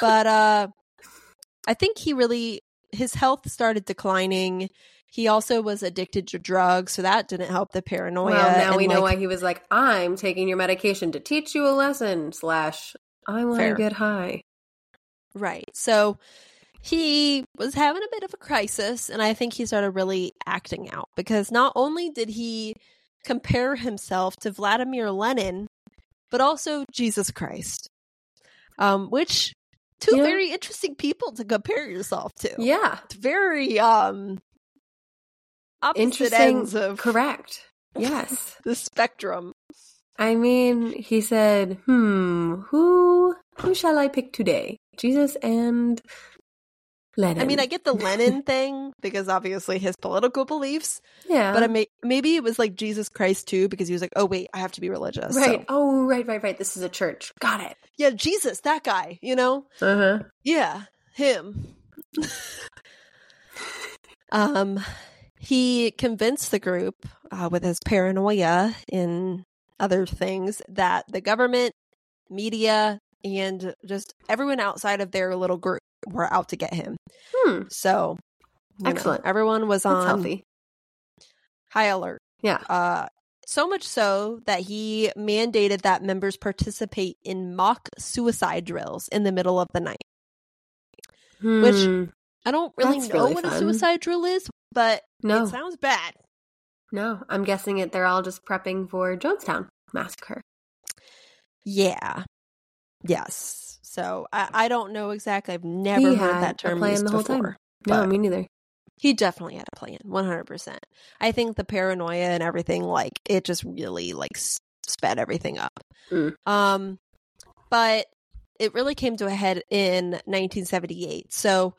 But uh I think he really his health started declining. He also was addicted to drugs, so that didn't help the paranoia. well, now and, we know why he was like, "I'm taking your medication to teach you a lesson." Slash, I want to get high. Right. So he was having a bit of a crisis, and I think he started really acting out because not only did he compare himself to Vladimir Lenin, but also Jesus Christ, um, which two Yeah. very interesting people to compare yourself to. Yeah, It's very um opposite interesting. ends of Correct. [LAUGHS] Yes. the spectrum. I mean, he said, "Hmm, who who shall I pick today? Jesus and Lenin." I mean, I get the Lenin [LAUGHS] thing because obviously his political beliefs, yeah, but I may- maybe it was like Jesus Christ too because he was like, oh wait, I have to be religious. So- right. Oh, right, right, right. This is a church. Got it. yeah, Jesus, that guy, you know, Uh huh. yeah, him. [LAUGHS] um, he convinced the group uh, with his paranoia and other things that the government, media, and just everyone outside of their little group were out to get him. Hmm. So, you know, Excellent. everyone was That's on healthy. high alert. Yeah. Uh, so much so that he mandated that members participate in mock suicide drills in the middle of the night. Which- Hmm. I don't really That's know really what a suicide drill is, but no, it sounds bad. no. I'm guessing it. They're all just prepping for Jonestown massacre. Yeah. Yes. So I, I don't know exactly. I've never He heard that a term plan used the whole time. before. No, me neither. He definitely had a plan, 100%. I think the paranoia and everything, like, it just really, like, sped everything up. Mm. Um, but it really came to a head in 1978. So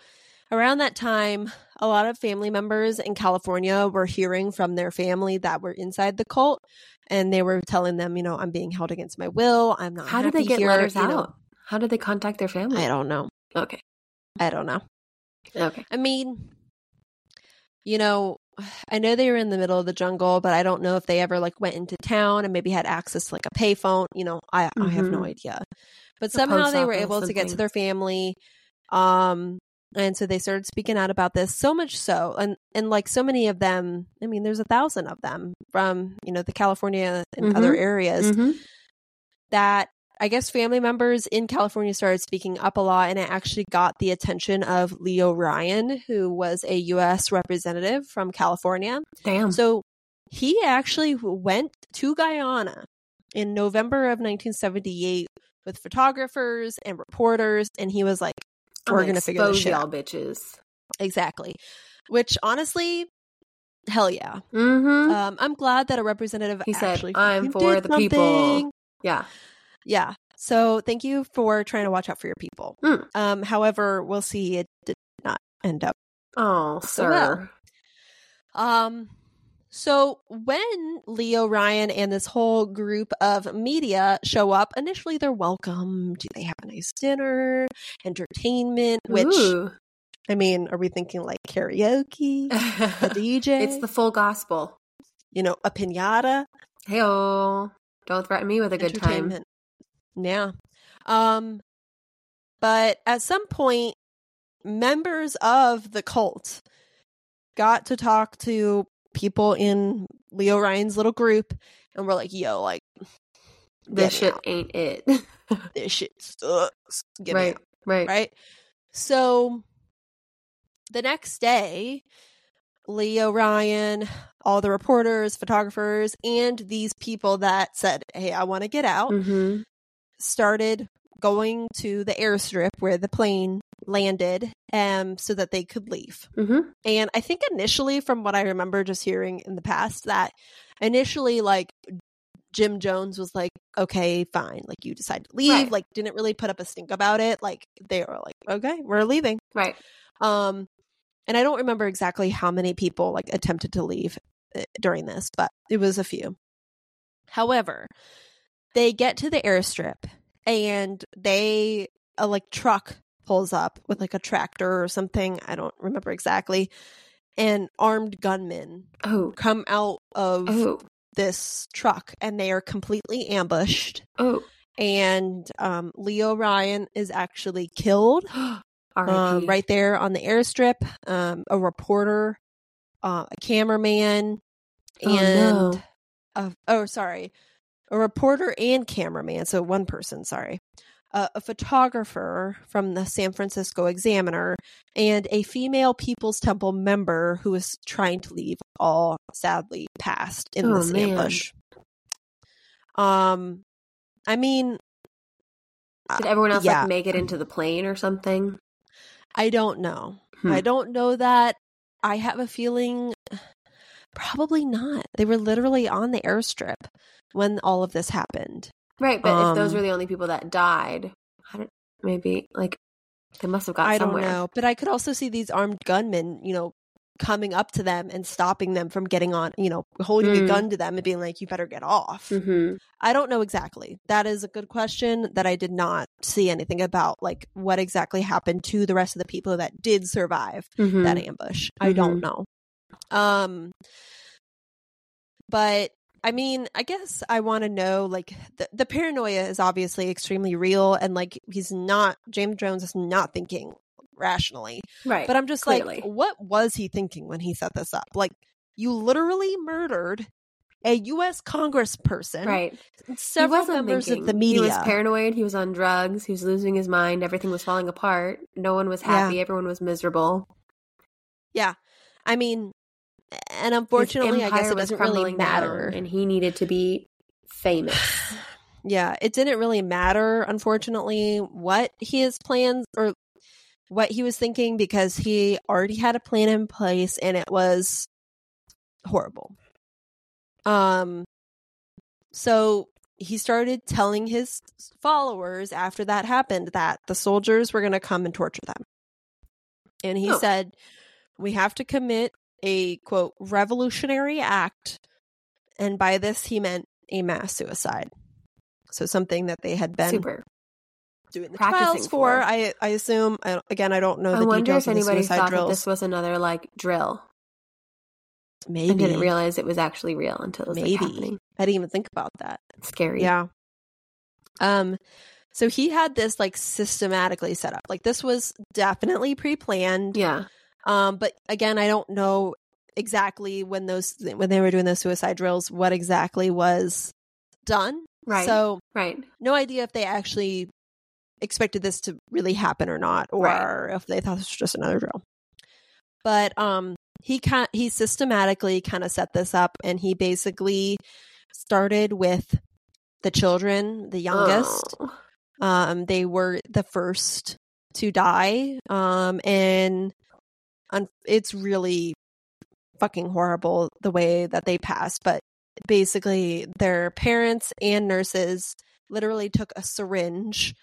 around that time, a lot of family members in California were hearing from their family that were inside the cult, and they were telling them, you know, I'm being held against my will. I'm not. How did they get here," letters out? know. How did they contact their family? I don't know. Okay. I don't know. Okay. I mean, you know, I know they were in the middle of the jungle, but I don't know if they ever like went into town and maybe had access to like a payphone. You know, I I have no Mhm. idea. But somehow they were able to get to their family. Um and so they started speaking out about this so much so and and like so many of them i mean there's a thousand of them from you know the california and other Mhm. areas Mhm. that I guess family members in California started speaking up a lot, and it actually got the attention of Leo Ryan, who was a U.S. representative from California. Damn. So he actually went to Guyana in November of 1978 with photographers and reporters, and he was like, I'm "We're gonna figure this shit y'all out." bitches. Exactly. Which honestly, hell yeah. Mm-hmm. Um, I'm glad that a representative He said, "I'm for the people." yeah. Yeah. So thank you for trying to watch out for your people. Mm. Um, however, we'll see it did not end up. Oh, So well. sir. Um, so when Leo Ryan and this whole group of media show up, initially they're welcomed. They have a nice dinner, entertainment, which Ooh. I mean, are we thinking like karaoke, a DJ, [LAUGHS] it's the full gospel. you know, a pinata? Hey, don't threaten me with a good time. Yeah. Um but at some point members of the cult got to talk to people in Leo Ryan's little group and we're like, yo, like This shit out. ain't it. [LAUGHS] this shit sucks. Get right. out. Right. Right? So the next day, Leo Ryan, all the reporters, photographers, and these people that said, Hey, I want to get out. Mm-hmm. started going to the airstrip where the plane landed um so that they could leave. Mm-hmm. And I think initially from what I remember just hearing in the past that initially like Jim Jones was like okay fine like you decide to leave Right. like didn't really put up a stink about it like they were like okay we're leaving. Right. Um and I don't remember exactly how many people like attempted to leave uh, during this but it was a few. However, they get to the airstrip and they a like truck pulls up with like a tractor or something i don't remember exactly and armed gunmen Oh. come out of Oh. this truck and they are completely ambushed Oh. and um, leo ryan is actually killed [GASPS] um, right there on the airstrip um, a reporter uh, a cameraman Oh, and no. a, oh sorry a reporter and cameraman so one person sorry uh, a photographer from the san francisco examiner and a female people's temple member who was trying to leave all sadly passed in Oh, this man. ambush um i mean Did uh, everyone else yeah. like make it into the plane or something? i don't know Hmm. i don't know that i have a feeling probably not they were literally on the airstrip when all of this happened Right, but if those Um, were the only people that died, I don't, maybe like they must have got I somewhere. don't know, but I could also see these armed gunmen, you know, coming up to them and stopping them from getting on, you know, holding a Mm. gun to them and being like, "You better get off." Mm-hmm. I don't know exactly. That is a good question that I did not see anything about, like what exactly happened to the rest of the people that did survive Mm-hmm. that ambush. I don't know. Um, but I mean, I guess I want to know like the, the paranoia is obviously extremely real, and like he's not James Jones is not thinking rationally. right, But I'm just clearly. like, what was he thinking when he set this up? Like, you literally murdered a U.S. Congressperson, right. several members thinking. of the media. He was paranoid. He was on drugs. He was losing his mind. Everything was falling apart. No one was happy. Everyone was miserable. yeah, I mean, and unfortunately, I guess it doesn't really crumbling down, matter. and he needed to be famous. [SIGHS] yeah, it didn't really matter, unfortunately, what his plans or what he was thinking because he already had a plan in place and it was horrible. Um so he started telling his followers after that happened that the soldiers were going to come and torture them. And he Oh. said, we have to commit a quote revolutionary act. And by this, he meant a mass suicide. So something that they had been Super. doing the Practicing trials for. for. I I assume. I, again, I don't know I the wonder details if anybody thought that this was another like drill Maybe and didn't realize it was actually real until it was Maybe. like happening. I didn't even think about that. Scary. Yeah. Um so he had this like systematically set up. Like this was definitely pre-planned. Yeah. Um but again, I don't know exactly when those when they were doing those suicide drills what exactly was done. Right. So right. no idea if they actually expected this to really happen or not or Right. if they thought this was just another drill. But um he kind he systematically kind of set this up and he basically started with the children, the youngest. Oh. Um, they were the first to die. Um, and un- it's really fucking horrible the way that they passed. But basically, their parents and nurses literally took a syringe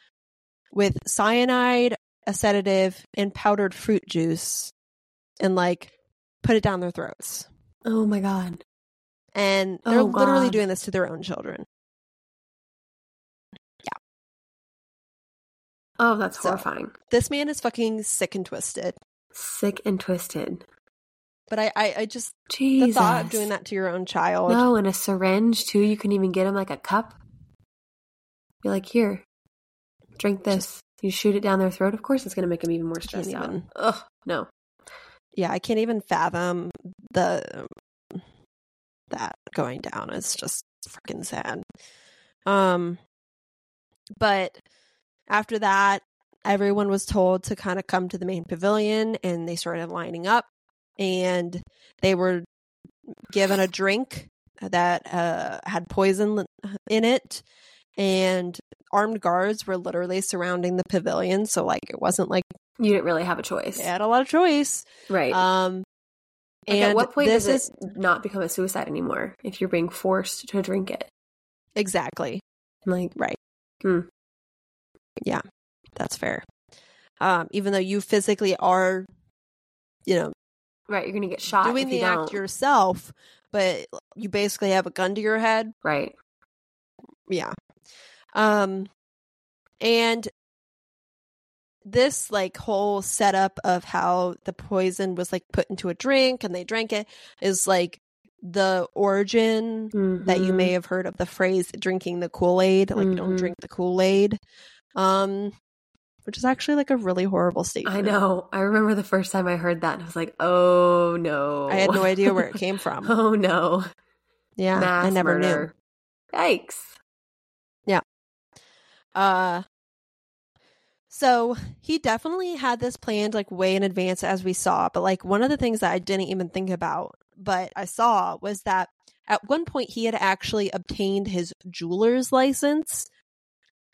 with cyanide, a sedative, and powdered fruit juice and like put it down their throats. Oh my god. And they're Oh, literally God. doing this to their own children. Yeah. Oh, that's So- horrifying. This man is fucking sick and twisted. Sick and twisted. But I, I, I just Jesus. the thought of doing that to your own child. No, and a syringe too. You can even get him like a cup. Be like, here, drink this. you shoot it down their throat. Of course, it's going to make them even more stressed out. even- Ugh, no. Yeah, I can't even fathom the that going down. It's just freaking sad. Um, but after that, everyone was told to kind of come to the main pavilion, and they started lining up, and they were given a drink that uh, had poison in it, and armed guards were literally surrounding the pavilion. So, like, it wasn't like You didn't really have a choice, they had a lot of choice. right? Um, like and at what point this does is it not become a suicide anymore if you're being forced to drink it? exactly Like, right. Hmm. Yeah, that's fair. Um, even though you physically are, you know, right, you're going to get shot doing the act don't. yourself, but you basically have a gun to your head. Right. Yeah. Um, and this like whole setup of how the poison was like put into a drink and they drank it is like the origin that you Mhm. may have heard of the phrase drinking the Kool-Aid, like don't Mhm. drink the Kool-Aid. Um which is actually like a really horrible statement. I know. I remember the first time I heard that and I was like, oh no. I had no idea where it came [LAUGHS] from. oh no. Yeah, Mass I never murder. Yikes. Yeah. Uh so he definitely had this planned like way in advance as we saw, but like one of the things that I didn't even think about, but I saw was that at one point he had actually obtained his jeweler's license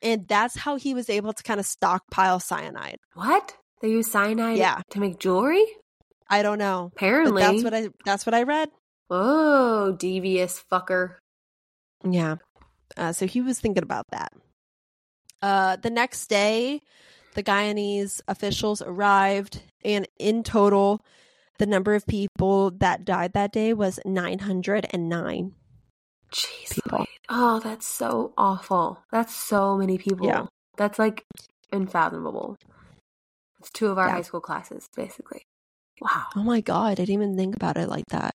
and that's how he was able to kind of stockpile cyanide. What? They use cyanide Yeah. to make jewelry? I don't know. But Apparently. that's what I that's what I read. Oh, devious fucker. Yeah. Uh, so he was thinking about that. Uh, the next day, the Guyanese officials arrived, and in total, the number of people that died that day was 909. Jeez. People. Louise. Oh, that's so awful. That's so many people. Yeah. That's like unfathomable. It's two of our Yeah. high school classes, basically. Wow. Oh my God, I didn't even think about it like that.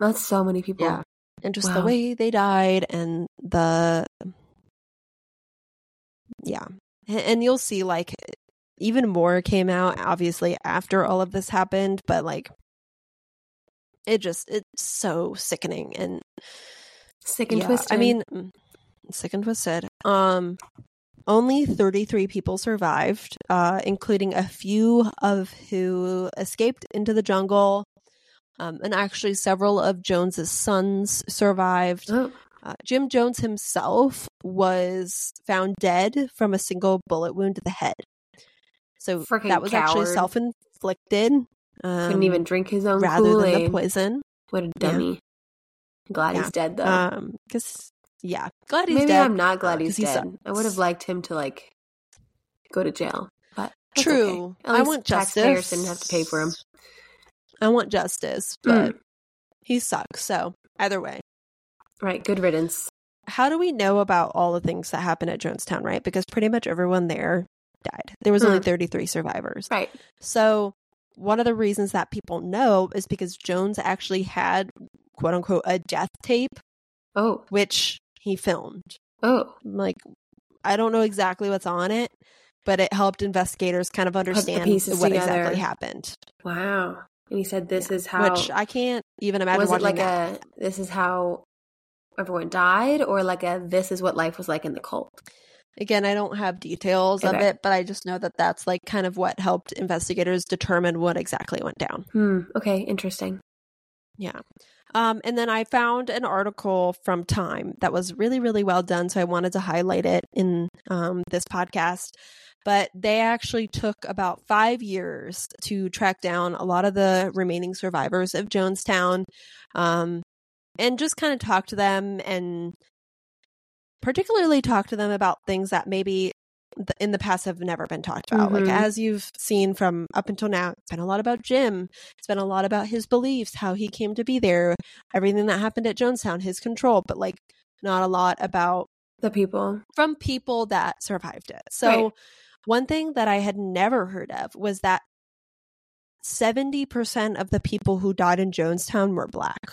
That's so many people. Yeah. And just the way they died, and the. Yeah. And you'll see, like, even more came out, obviously, after all of this happened, but like, it just, it's so sickening. And Sick and Yeah, twisted. I mean, mm, sick and twisted. Um, only 33 people survived, uh, including a few of who escaped into the jungle. Um, and actually, several of Jones's sons survived. oh, Uh, Jim Jones himself was found dead from a single bullet wound to the head. So Frickin' that was actually self inflicted. Um, couldn't even drink his own rather Kool than the poison. What a dummy. Glad Yeah. he's dead though. Um, because yeah, glad he's Maybe dead. I'm not glad he's he dead. I would have liked him to like go to jail, but True. okay. I want taxpayers justice. didn't have to pay for him. I want justice, Mm. but he sucks. So either way. Right. Good riddance. How do we know about all the things that happened at Jonestown, right? Because pretty much everyone there died. There was only Mm. 33 survivors. Right. So one of the reasons that people know is because Jones actually had quote unquote a death tape, Oh. which he filmed. Oh. Like I don't know exactly what's on it, but it helped investigators kind of understand what together. exactly happened. Wow. And he said this is how Which I can't even imagine was it like that. a this is how everyone died or like a this is what life was like in the cult. Again, I don't have details of it, but I just know that that's like kind of what helped investigators determine what exactly went down. Hmm. Okay. Interesting. Yeah. Um, and then I found an article from Time that was really, really well done. So I wanted to highlight it in um, this podcast. But they actually took about five years to track down a lot of the remaining survivors of Jonestown um, and just kind of talk to them and particularly talk to them about things that maybe in the past have never been talked about. Mhm. Like, as you've seen from up until now, it's been a lot about Jim. It's been a lot about his beliefs, how he came to be there, everything that happened at Jonestown, his control, but like not a lot about The people. from people that survived it. So, Right. one thing that I had never heard of was that 70% of the people who died in Jonestown were black.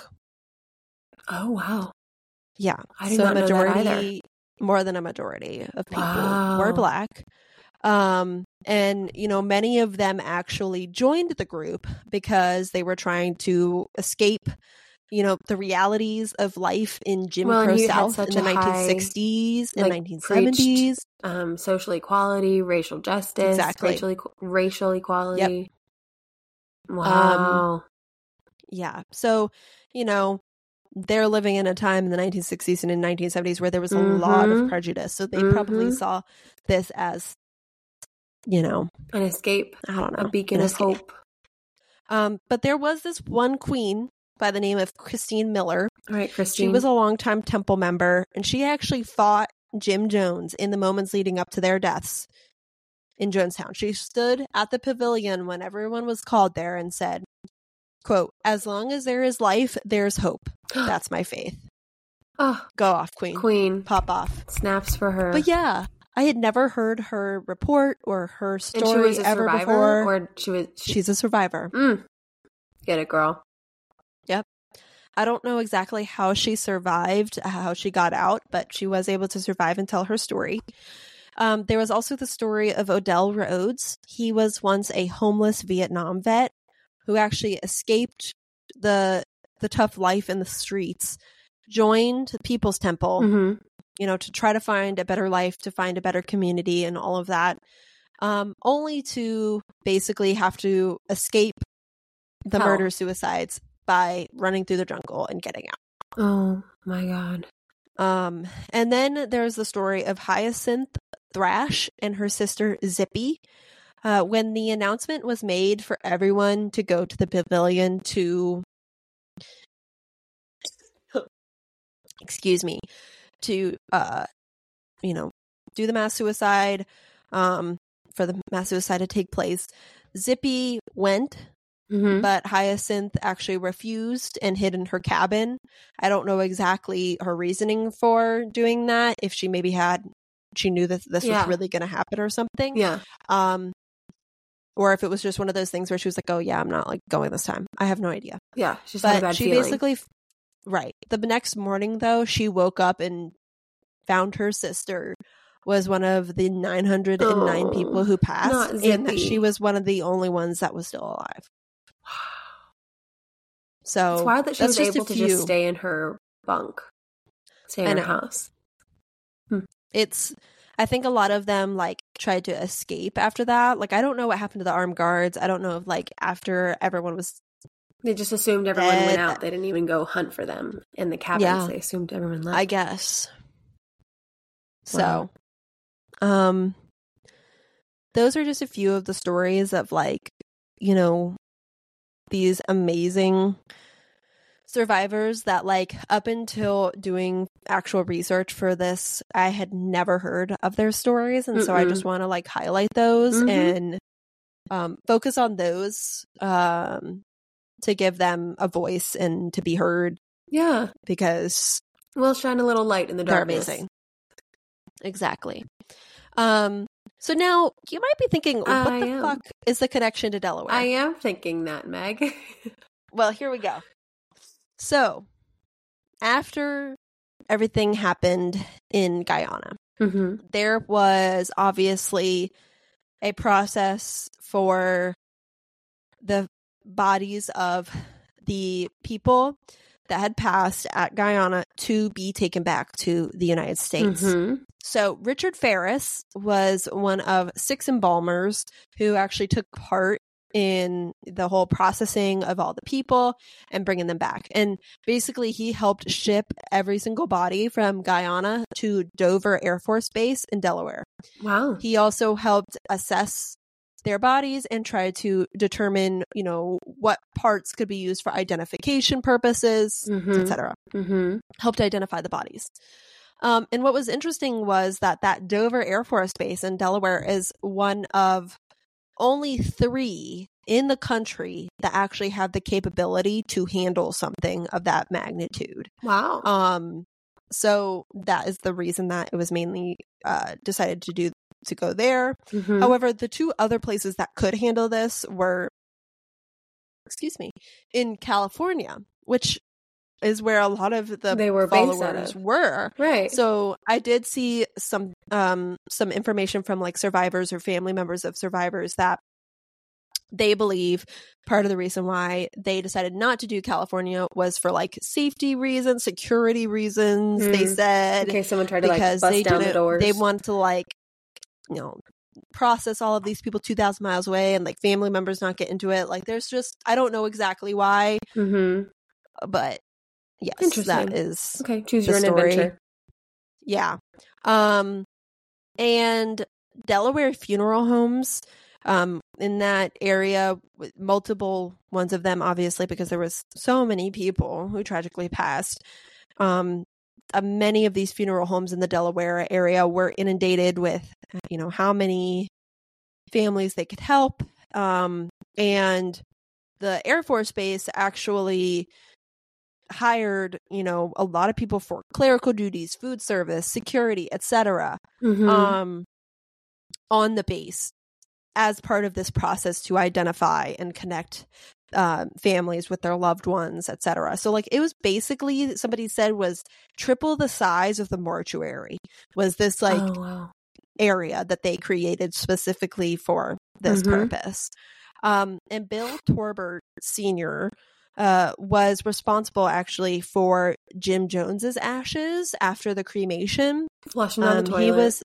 Oh wow. Yeah. I did so not know that majority more than a majority of people Wow. were black. Um and you know many of them actually joined the group because they were trying to escape you know the realities of life in Jim Well, Crow South in the high, 1960s and like, 1970s. Um, social equality, racial justice, Exactly. racial, equ- racial equality. Wow. Yeah. So, you know, they're living in a time in the 1960s and in 1970s where there was a lot of Mhm. prejudice. So they probably Mhm. saw this as, you know, An escape, I don't know, a beacon of hope. Um, but there was this one queen by the name of Christine Miller. All right, christine She was a longtime temple member, and she actually fought Jim Jones in the moments leading up to their deaths in Jonestown. She stood at the pavilion when everyone was called there and said, quote, as long as there is life, there's hope. [GASPS] That's my faith. oh, Go off, queen. Queen. Pop off. Snaps for her. But yeah, I had never heard her report or her story she was a ever survivor, before. or she was. She, She's a survivor. mm, get it, girl. Yep. I don't know exactly how she survived, how she got out, but she was able to survive and tell her story. Um, there was also the story of Odell Rhodes. He was once a homeless Vietnam vet who actually escaped the the tough life in the streets, joined the People's Temple, hmm you know, to try to find a better life, to find a better community, and all of that, um, only to basically have to escape the Hell. murder suicides by running through the jungle and getting out. Oh my god. Um, and then there's the story of Hyacinth Thrash and her sister Zippy. Uh, when the announcement was made for everyone to go to the pavilion to, [COUGHS] excuse me, to, uh, you know, do the mass suicide, um, for the mass suicide to take place, Zippy went hmm but Hyacinth actually refused and hid in her cabin. I don't know exactly her reasoning for doing that. If she maybe had, she knew that this Yeah. was really going to happen or something. Yeah. Um, or if it was just one of those things where she was like, "Oh yeah, I'm not like going this time." I have no idea. Yeah. she's just had a But bad she feeling. basically, right. The next morning though, she woke up and found her sister was one of the 909 Oh, people who passed, and that she was one of the only ones that was still alive. Wow. So it's wild that she was just able to just stay in her bunk, stay in her house. Hmm. it's I think a lot of them like tried to escape after that. Like I don't know what happened to the armed guards. I don't know if like after everyone was They just assumed everyone went out. They didn't even go hunt for them in the cabins. Yeah. They assumed everyone left. I guess. Wow. So um those are just a few of the stories of like, you know, these amazing survivors that like up until doing actual research for this I had never heard of their stories and so I just want to like highlight those Mhm. and um focus on those um to give them a voice and to be heard Yeah. because We'll shine a little light in the they're amazing. Exactly. Um. So now you might be thinking, what I the am. fuck is the connection to Delaware? I am thinking that, Meg. [LAUGHS] well, here we go. So after everything happened in Guyana, mm-hmm. there was obviously a process for the bodies of the people that had passed at Guyana to be taken back to the United States. Mm-hmm. So, Richard Ferris was one of six embalmers who actually took part in the whole processing of all the people and bringing them back. And basically, he helped ship every single body from Guyana to Dover Air Force Base in Delaware. Wow. He also helped assess their bodies and try to determine, you know, what parts could be used for identification purposes, Mhm. etc. Mm-hmm. Helped identify the bodies. Um, and what was interesting was that that Dover Air Force Base in Delaware is one of only three in the country that actually have the capability to handle something of that magnitude. Wow. Um, so that is the reason that it was mainly uh, decided to do to go there. Mhm. However, the two other places that could handle this were, excuse me, in California, which is where a lot of the They were followers were. right. So I did see some um some information from like survivors or family members of survivors that they believe part of the reason why they decided not to do California was for like safety reasons, security reasons. They Hmm. said in case someone tried to like because bust they down the doors. they wanted to like you know process all of these people 2000 miles away and like family members not get into it like there's just i don't know exactly why mm-hmm. but yes Interesting. that is Okay. Choose your own story. adventure. yeah um and delaware funeral homes um in that area with multiple ones of them obviously because there was so many people who tragically passed um uh, many of these funeral homes in the delaware area were inundated with you know how many families they could help um and the air force base actually hired you know a lot of people for clerical duties food service security etc Mhm. um on the base as part of this process to identify and connect um, families with their loved ones etc so like it was basically somebody said was triple the size of the mortuary was this like oh wow. area that they created specifically for this Mhm. purpose. Um, and Bill Torbert Sr. Uh, was responsible actually for Jim Jones's ashes after the cremation. Flushing down Um, the toilet. he was,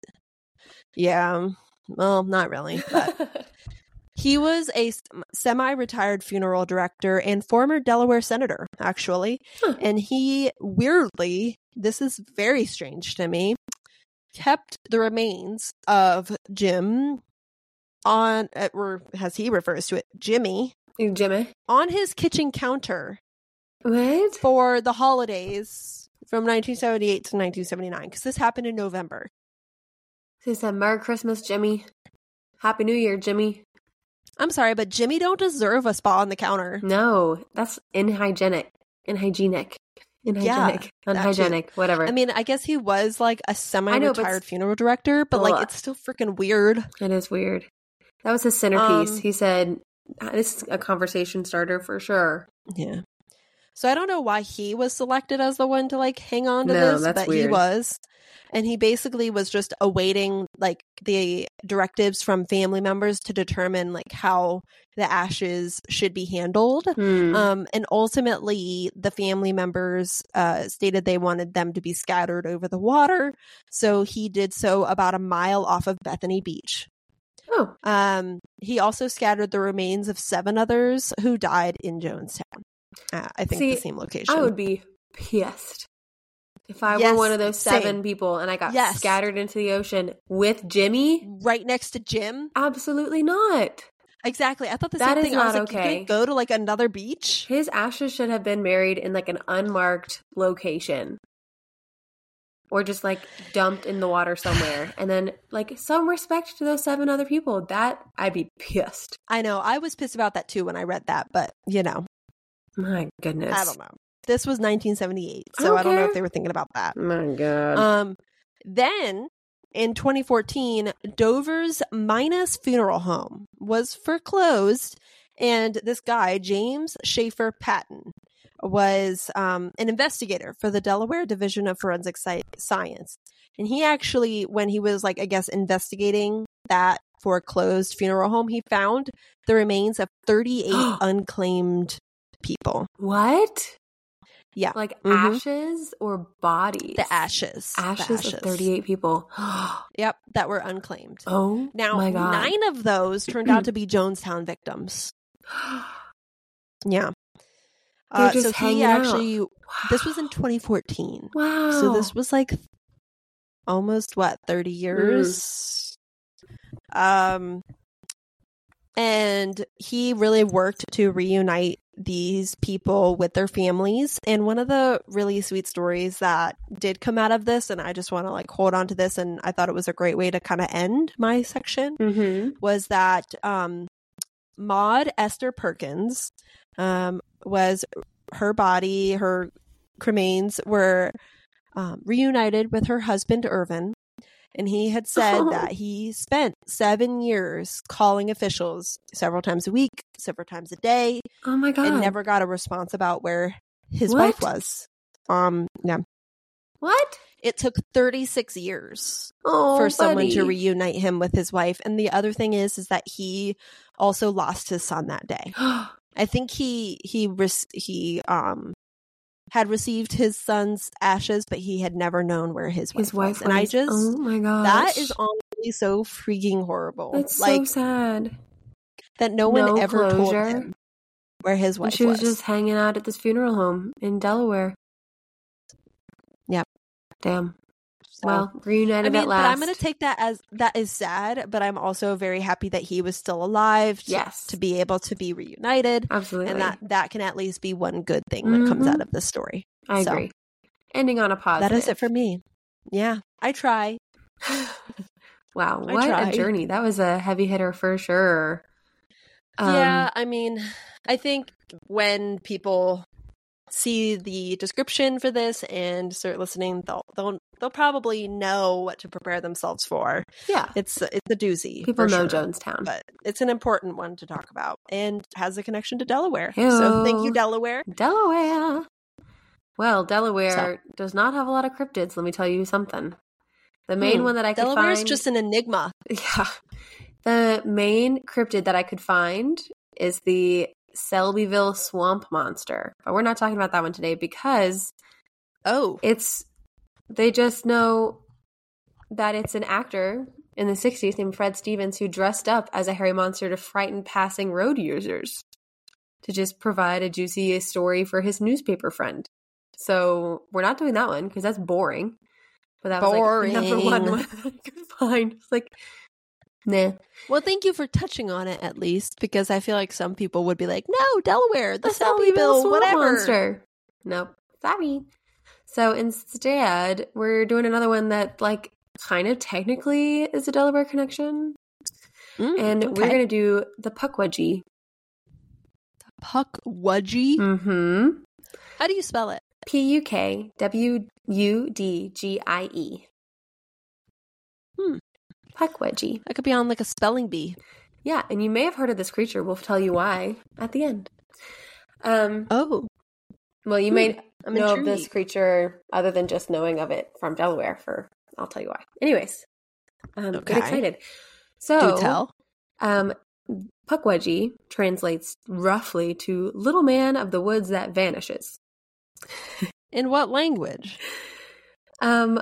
yeah, well, not really, but [LAUGHS] he was a semi retired funeral director and former Delaware senator, actually. Huh. And he weirdly, this is very strange to me, kept the remains of Jim on, uh, or as he refers to it, Jimmy, Jimmy. on his kitchen counter What? for the holidays from 1978 to 1979, because this happened in November. He said, "Merry Christmas, Jimmy. Happy New Year, Jimmy." I'm sorry, but Jimmy don't deserve a spot on the counter. No, that's inhygienic. Inhygienic. Inhygienic. that Unhygienic. Whatever. I mean, I guess he was like a semi-retired it's- funeral director, but like it's still freaking weird. it is weird. That was his centerpiece. Um, he said, "This is a conversation starter for sure." Yeah. So I don't know why he was selected as the one to like hang on to No, this, but he was. And he basically was just awaiting like the directives from family members to determine like how the ashes should be handled. Hmm. Um, and ultimately, the family members uh, stated they wanted them to be scattered over the water. So he did so about a mile off of Bethany Beach. Oh, Um, he also scattered the remains of seven others who died in Jonestown. Uh, I think See, the same location. I would be pissed if I Yes, were one of those seven same. people and I got Yes. scattered into the ocean with Jimmy. right next to Jim. Absolutely not. Exactly. I thought the That same thing. I was not like, okay. go to like another beach. His ashes should have been buried in like an unmarked location. Or just like dumped in the water somewhere. And then like some respect to those seven other people. That I'd be pissed. I know. I was pissed about that too when I read that, but you know, My goodness. I don't know. This was 1978, so I don't know if they were thinking about that. My God. Um, then in 2014, Dover's minus Funeral Home was foreclosed, and this guy, James Schaefer Patton, was um, an investigator for the Delaware Division of Forensic Sci- Science. And he actually, when he was like, I guess, investigating that foreclosed funeral home, he found the remains of 38 [GASPS] unclaimed people. what? Yeah. Like Mhm. ashes or bodies? The ashes. The Ashes, of 38 people. [GASPS] Yep, that were unclaimed. oh, Now, my God. nine of those turned out to be [CLEARS THROAT] Jonestown victims. [GASPS] Yeah. Uh, so he actually, this was in 2014. Wow. So this was like almost what, 30 Mm. years? Um, and he really worked to reunite these people with their families. And one of the really sweet stories that did come out of this, and I just want to like hold on to this, and I thought it was a great way to kind of end my section Mm-hmm. was that um, Maud Esther Perkins um, was her body, her cremains were um, reunited with her husband Irvin, and he had said Oh. [LAUGHS] that he spent seven years calling officials several times a week, several times a day, Oh my God. and never got a response about where his What? wife was. Um, yeah, What? it took 36 years Oh, for someone to reunite him with his wife. And the other thing is, is that he also lost his son that day. [GASPS] [GASPS] I think he he he um had received his son's ashes, but he had never known where his wife, His wife was. And I just oh my god, that is honestly so freaking horrible. That's like so sad. that no one No ever told him where his And wife she was, She was. just hanging out at this funeral home in Delaware. Yep. Damn. So- Well, I reunited mean, at but last. I'm going to take that as that is sad, but I'm also very happy that he was still alive to, Yes. to be able to be reunited. Absolutely. and that that can at least be one good thing that comes out of this story. I so- agree. Ending on a positive. That is it for me. Yeah, I try. [LAUGHS] wow, I what a journey. That was a heavy hitter for sure. Um, yeah, I mean, I think when people see the description for this and start listening, they'll they'll they'll probably know what to prepare themselves for. yeah. It's it's a doozy. People for know sure, Jonestown. but it's an important one to talk about and has a connection to Delaware. So thank you, Delaware. Delaware. Well, Delaware does not have a lot of cryptids. Let me tell you something. The main Hmm. one that I could Delaware is just an enigma. [LAUGHS] yeah, the main cryptid that I could find is the Selbyville Swamp Monster. But we're not talking about that one today because Oh, it's they just know that it's an actor in the 60s named Fred Stevens who dressed up as a hairy monster to frighten passing road users to just provide a juicy story for his newspaper friend. So we're not doing that one because that's boring. But that was like the [LAUGHS] number one Boring. one I could find. It's like, nah. Well, thank you for touching on it at least, because I feel like some people would be like, "No, Delaware, the The Selbyville, Swamp whatever." Monster. Nope. Sorry. So instead, we're doing another one that, like, kind of technically is a Delaware connection. Mm, and okay. we're going to do the Pukwudgie. Puck Wudgie. Mm-hmm. How do you spell it? P U K W U D G I E. Hmm. Pukwudgie. That could be on like a spelling bee. Yeah, and you may have heard of this creature. We'll tell you why at the end. Um, Oh, well, you Hmm, may I'm know of this creature other than just knowing of it from Delaware. For I'll tell you why. Anyways, um, get excited. So, do tell. Um, Pukwudgie translates roughly to "little man of the woods that vanishes." [LAUGHS] In what language? Um,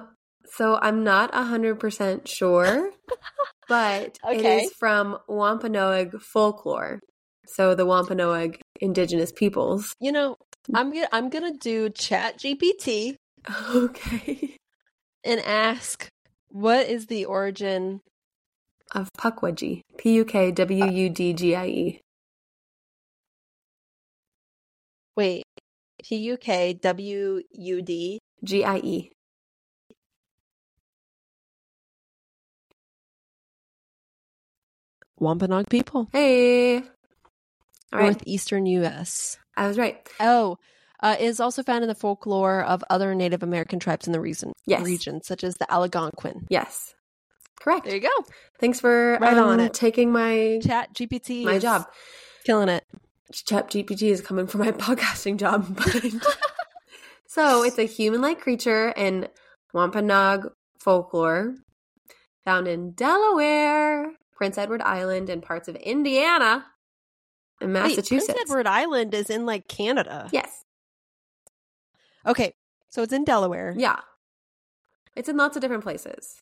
so I'm not a hundred percent sure, [LAUGHS] but it Okay. is from Wampanoag folklore. So the Wampanoag indigenous peoples. You know, I'm gonna I'm gonna do Chat GPT [LAUGHS] Okay. and ask what is the origin. Of Pukwudgie. P U K W U D G I E. Wait, P U K W U D. G I E. Wampanoag people. Hey. All right. northeastern U.S. I was right. Oh, uh, is also found in the folklore of other Native American tribes in the region, Yes. region such as the Algonquin. Yes. Correct. There you go. Thanks for Right um, on it. taking my Chat GPT. my job. killing it. Chat GPT is coming for my [LAUGHS] podcasting job. [LAUGHS] [LAUGHS] So it's a human-like creature in Wampanoag folklore, found in Delaware, Prince Edward Island, and parts of Indiana and Wait, Massachusetts. Prince Edward Island is in like Canada. Yes. Okay, so it's in Delaware. Yeah. It's in lots of different places.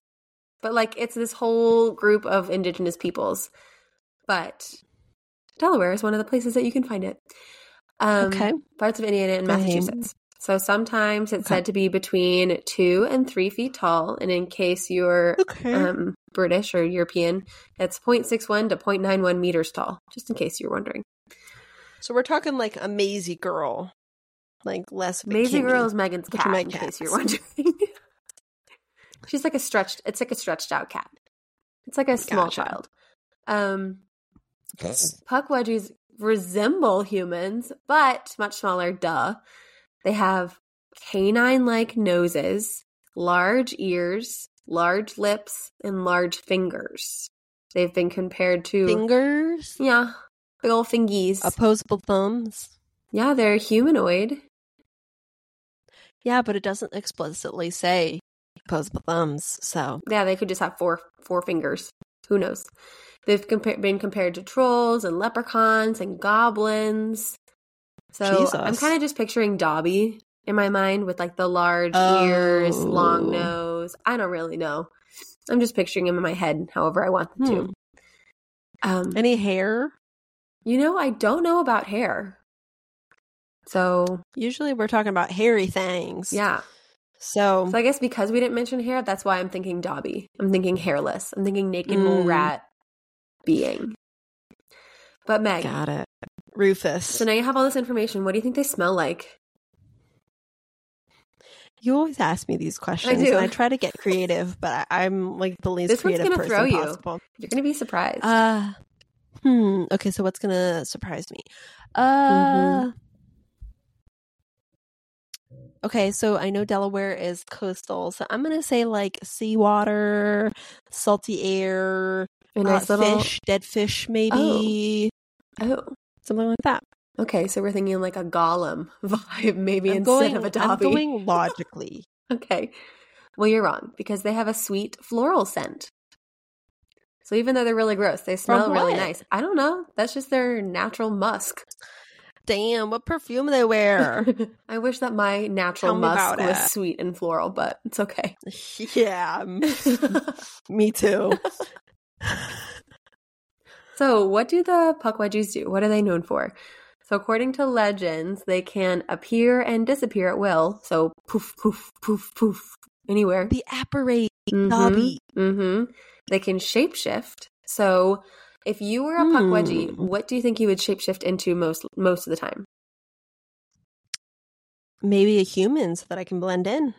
But like it's this whole group of indigenous peoples. But Delaware is one of the places that you can find it. Um Okay. parts of Indiana and. Massachusetts. So sometimes it's Okay. said to be between two and three feet tall. And in case you're Okay. um, British or European, it's 0.61 to 0.91 meters tall, just in case you're wondering. so we're talking like a Maisie girl, like less. of a Maisie Girl is Megan's cat, my in case you're wondering. [LAUGHS] She's like a stretched. It's like a stretched out cat. It's like a small Gotcha. child. Um, Pukwudgies resemble humans, but much smaller. Duh. They have canine-like noses, large ears, large lips, and large fingers. They've been compared to Fingers, yeah, big old fingies. opposable thumbs. yeah, they're humanoid. Yeah, but it doesn't explicitly say opposable thumbs. So Yeah, they could just have four four fingers. Who knows? They've compa- been compared to trolls and leprechauns and goblins. So Jesus. I'm kind of just picturing Dobby in my mind with like the large ears, Oh. long nose. I don't really know. I'm just picturing him in my head, however I want them Hmm. to. Um, any hair? you know, I don't know about hair. So Usually we're talking about hairy things. yeah, So, so I guess because we didn't mention hair, that's why I'm thinking Dobby. I'm thinking hairless. I'm thinking naked mole Mm. rat being. But Meg, got it. Rufus. So now you have all this information. What do you think they smell like? You always ask me these questions, do. and I try to get creative, but I, I'm like the least This one's creative gonna person throw you. possible. You're going to be surprised. Uh, hmm. Okay, so what's gonna surprise me? Uh. Mm-hmm. Okay, so I know Delaware is coastal, so I'm gonna say like seawater, salty air, a uh, nice little. fish, dead fish, maybe Oh, something like that. Okay. So we're thinking like a golem [LAUGHS] vibe, maybe I'm instead going, of a I'm going [LAUGHS] logically. Okay. Well, you're wrong because they have a sweet floral scent. So even though they're really gross, they smell really nice. I don't know. That's just their natural musk. Damn, what perfume they wear? [LAUGHS] I wish that my natural Tell musk was it. sweet and floral, but it's okay. yeah, me too. So, what do the Pukwudgies do? What are they known for? So, according to legends, they can appear and disappear at will. So, poof, poof, poof, poof, anywhere. The apparate Mhm, Dobby. mhm. They can shapeshift. So, if you were a Pukwudgie, Hmm. what do you think you would shapeshift into most most of the time? Maybe a human so that I can blend in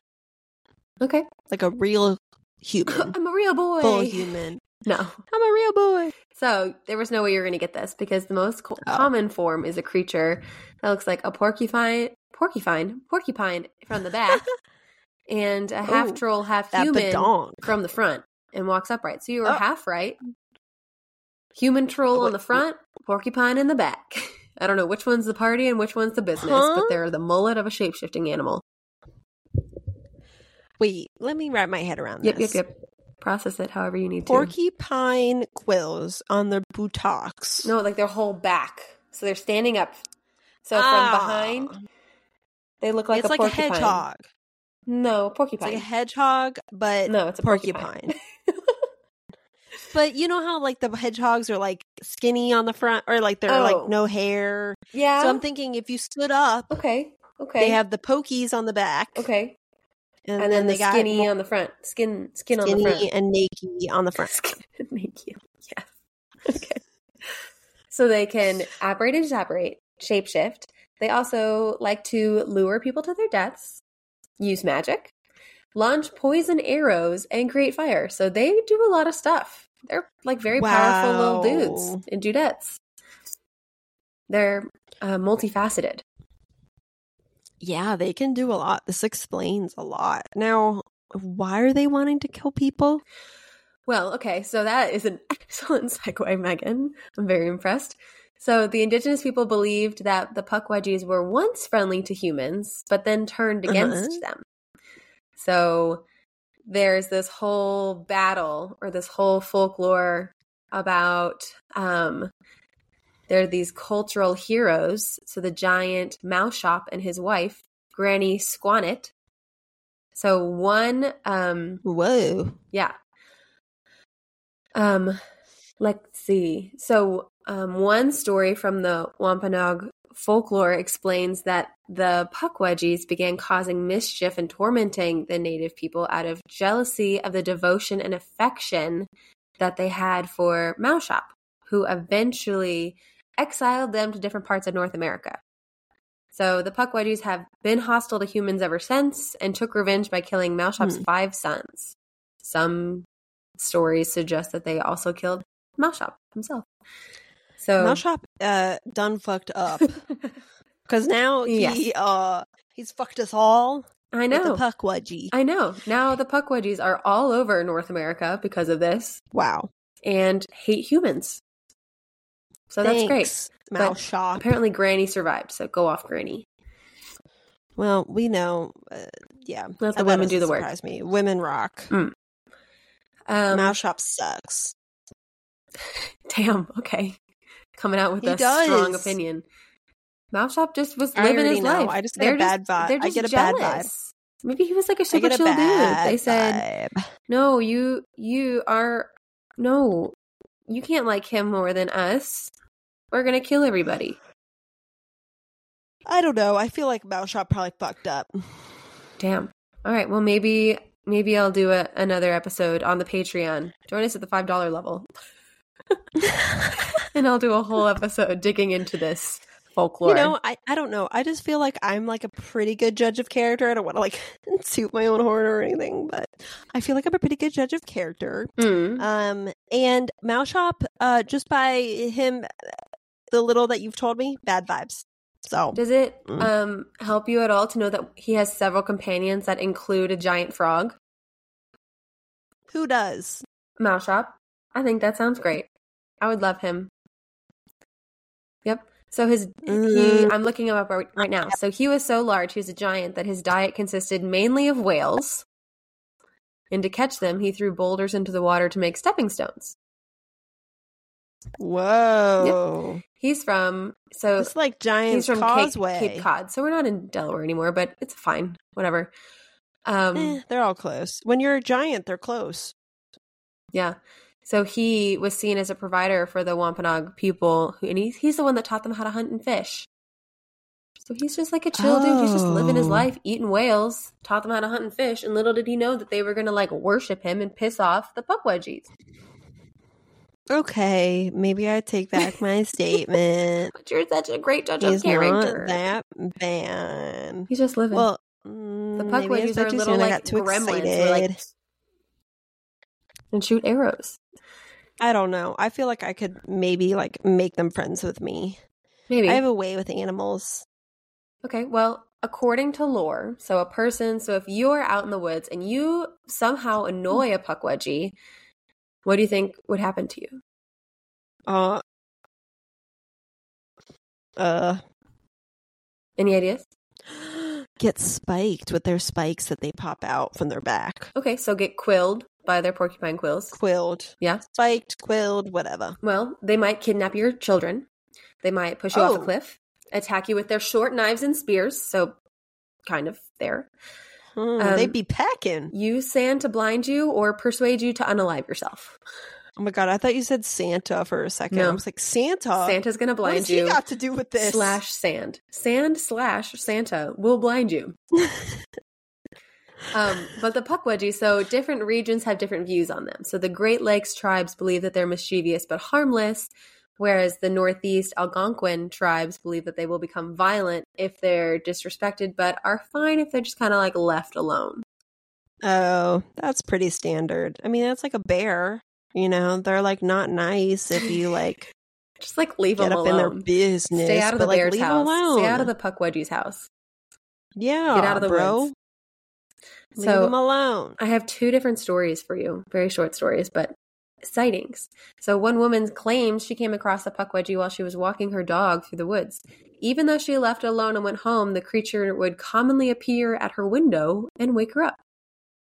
Okay, like a real [LAUGHS] human, I'm a real boy. full human. No. I'm a real boy. So there was no way you're going to get this because the most co- Oh. common form is a creature that looks like a porcupine, porcupine, porcupine from the back, [LAUGHS] and a half Ooh, troll, half human badonk. from the front, and walks upright. So you were Oh. half right. Human troll Oh, on the front, porcupine in the back. [LAUGHS] I don't know which one's the party and which one's the business, Huh? but they're the mullet of a shape shifting animal. Wait, let me wrap my head around Yep, this. yep, yep. Process it however you need to. Porcupine quills on their buttocks. No, like their whole back. So they're standing up. So from Ah. behind, they look like it's a like porcupine. a hedgehog. No, It's porcupine. like a hedgehog, but no, it's a porcupine. porcupine. [LAUGHS] But you know how like the hedgehogs are like skinny on the front, or like they're Oh. like no hair. yeah. So I'm thinking if you stood up, okay. Okay. they have the pokies on the back, okay. And, And, then, they the skinny more on the front. Skin skin on the front. and naked on the [LAUGHS] front. Skin Thank you. [LAUGHS] Okay. so they can apparate and disapparate, shapeshift. They also like to lure people to their deaths, use magic, launch poison arrows, and create fire. So they do a lot of stuff. They're like very powerful little dudes and dudettes. They're uh, multifaceted. Yeah, they can do a lot. This explains a lot. Now, why are they wanting to kill people? Well, okay, so that is an [LAUGHS] excellent segue, Megan. I'm very impressed. So the indigenous people believed that the Pukwudgies were once friendly to humans, but then turned against Uh-huh. them. So there's this whole battle or this whole folklore about um there are these cultural heroes. So the giant Moushop and his wife, Granny Squanet. So one um Whoa. yeah. Um, let's see. So, um, one story from the Wampanoag folklore explains that the Pukwudgies began causing mischief and tormenting the native people out of jealousy of the devotion and affection that they had for Moushop, who eventually exiled them to different parts of North America. So the Pukwudgies have been hostile to humans ever since and took revenge by killing Moushop's Hmm. five sons. Some stories suggest that they also killed Moushop himself. So Moushop uh done fucked up. [LAUGHS] Cause now he Yes. uh he's fucked us all I with know. the Pukwudgie. I know. Now the Pukwudgies are all over North America because of this Wow. and hate humans. So that's great. Thanks, But Moushop. Apparently Granny survived, so go off Granny. Well, we know. Uh, yeah, Let the women do the work. surprise Me, women rock. Um, Moushop sucks. [LAUGHS] Damn, okay. Coming out with He a strong does. opinion. Moushop just was I living his know. life. I just get They're a bad vibe. They're I just get a bad vibe. jealous. Maybe he was like a I super chill dude. They said, vibe. "No, you you are no, you can't like him more than us. We're gonna kill everybody." I don't know. I feel like Moushop probably fucked up. Damn. All right. Well, maybe maybe I'll do a, another episode on the Patreon. Join us at the five dollar level, [LAUGHS] and I'll do a whole episode digging into this folklore. You know, I, I don't know. I just feel like I'm like a pretty good judge of character. I don't want to like [LAUGHS] toot my own horn or anything, but I feel like I'm a pretty good judge of character. Mm. Um, and Moushop, uh, just by him, the little that you've told me, bad vibes. So Does it Mm. um help you at all to know that he has several companions that include a giant frog? who does? Moushop. I think that sounds great. I would love him. Yep. So his he Mm. I'm looking him up right right now. So he was so large, he was a giant that his diet consisted mainly of whales. And to catch them, he threw boulders into the water to make stepping stones. Whoa! He's from so It's like Giant he's from Causeway. Cape, Cape Cod. So we're not in Delaware anymore, but it's fine. Whatever. Um Eh, they're all close. When you're a giant, they're close. Yeah. So he was seen as a provider for the Wampanoag people, who, and he's, he's the one that taught them how to hunt and fish. So he's just like a chill dude. He's just living his Oh. life, eating whales, taught them how to hunt and fish, and little did he know that they were going to like worship him and piss off the Pukwudgies. Okay, maybe I take back my statement. [LAUGHS] But you're such a great judge He's of character. not that bad. he's just living. Well, the mm, Pukwudgies spoke are little soon. Like too gremlins, excited. like and shoot arrows. I don't know. I feel like I could maybe like make them friends with me. Maybe. I have a way with animals. Okay, well, according to lore, so a person, so if you are out in the woods and you somehow annoy a Pukwudgie, what do you think would happen to you? Uh, uh, Any ideas? [GASPS] get spiked with their spikes that they pop out from their back. Okay, so get quilled by their porcupine quills. Quilled, Yeah. spiked, quilled, whatever. Well, they might kidnap your children. They might push you off a Oh. cliff, attack you with their short knives and spears, so kind of there. Hmm, Um, they'd be packing. Use sand to blind you or persuade you to unalive yourself. Oh my god! I thought you said Santa for a second. No. I was like Santa. Santa's going to what blind has he you. got to do with this? slash sand. Sand slash Santa will blind you. [LAUGHS] um, but the Pukwudgie, so different regions have different views on them. So the Great Lakes tribes believe that they're mischievous but harmless, whereas the Northeast Algonquin tribes believe that they will become violent if they're disrespected, but are fine if they're just kind of like left alone. Oh, that's pretty standard. I mean, that's like a bear. You know, they're like not nice if you like [LAUGHS] Just like leave Get them up in their alone. business. Stay out of but, the like, bear's house. alone. Stay out of the Pukwudgie's house. yeah. Get out of the bro. woods. Leave So- them alone. I have two different stories for you, very short stories, but sightings. So one woman claims she came across a pukwudgie while she was walking her dog through the woods. Even though she left it alone and went home, the creature would commonly appear at her window and wake her up,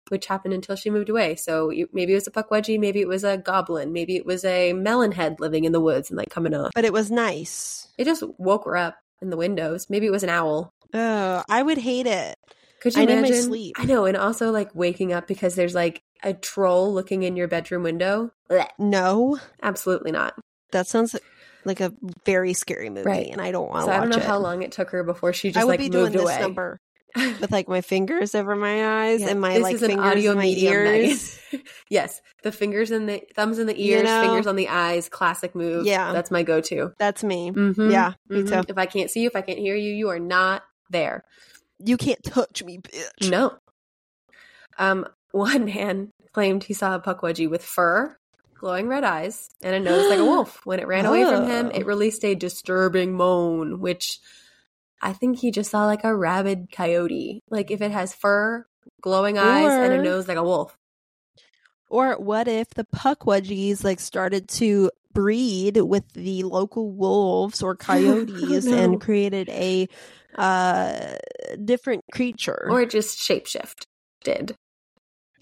which happened until she moved away. So maybe it was a pukwudgie, maybe it was a goblin, maybe it was a melon head living in the woods and like coming up. But it was nice. It just woke her up in the windows. Maybe it was an owl. Oh, I would hate it. Could you I imagine? sleep. I know, and also like waking up because there's like a troll looking in your bedroom window. Blech. No, Absolutely not. that sounds like a very scary movie, Right. and I don't want So to I watch don't know it. how long it took her before she just I would like be doing moved this away. number [LAUGHS] with like my fingers over my eyes Yeah, and my this like fingers audio in my ears. [LAUGHS] Yes, the fingers in the thumbs in the You ears, know? fingers on the eyes. Classic move. Yeah. that's my go-to. That's me. Mhm, Yeah, me mhm. too. If I can't see you, if I can't hear you, you are not there. You can't touch me, bitch. No. Um, one man claimed he saw a pukwudgie with fur, glowing red eyes, and a nose like a [GASPS] wolf. When it ran away from him, Oh. it released a disturbing moan, which I think he just saw like a rabid coyote. Like if it has fur, glowing eyes, and a nose like a wolf. Or what if the pukwudgies like started to breed with the local wolves or [LAUGHS] coyotes No. and created a uh different creature? Or just shapeshift did.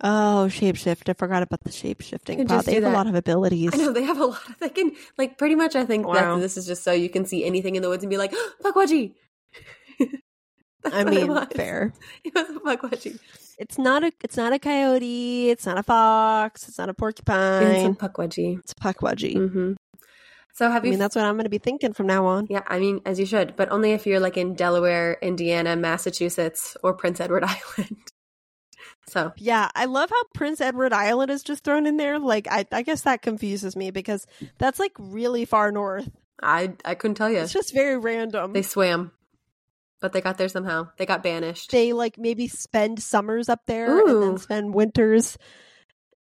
Oh, shapeshift. I forgot about the shapeshifting Could pod. They do have a lot of abilities. I know they have a lot of they can like pretty much I think Wow. that this is just so you can see anything in the woods and be like, pukwudgie. [LAUGHS] That's I what it mean, fair. [LAUGHS] It was a pukwudgie. It's not a it's not a coyote, it's not a fox, it's not a It's a porcupine. pukwudgie. It's a pukwudgie. hmm So have I you? mean, that's what I'm going to be thinking from now on. yeah, I mean, as you should, but only if you're like in Delaware, Indiana, Massachusetts, or Prince Edward [LAUGHS] Island. So Yeah, I love how Prince Edward Island is just thrown in there. Like, I, I guess that confuses me because that's like really far north. I I couldn't tell you. It's just very random. They swam, but they got there somehow. They got banished. They like maybe spend summers up there and then spend winters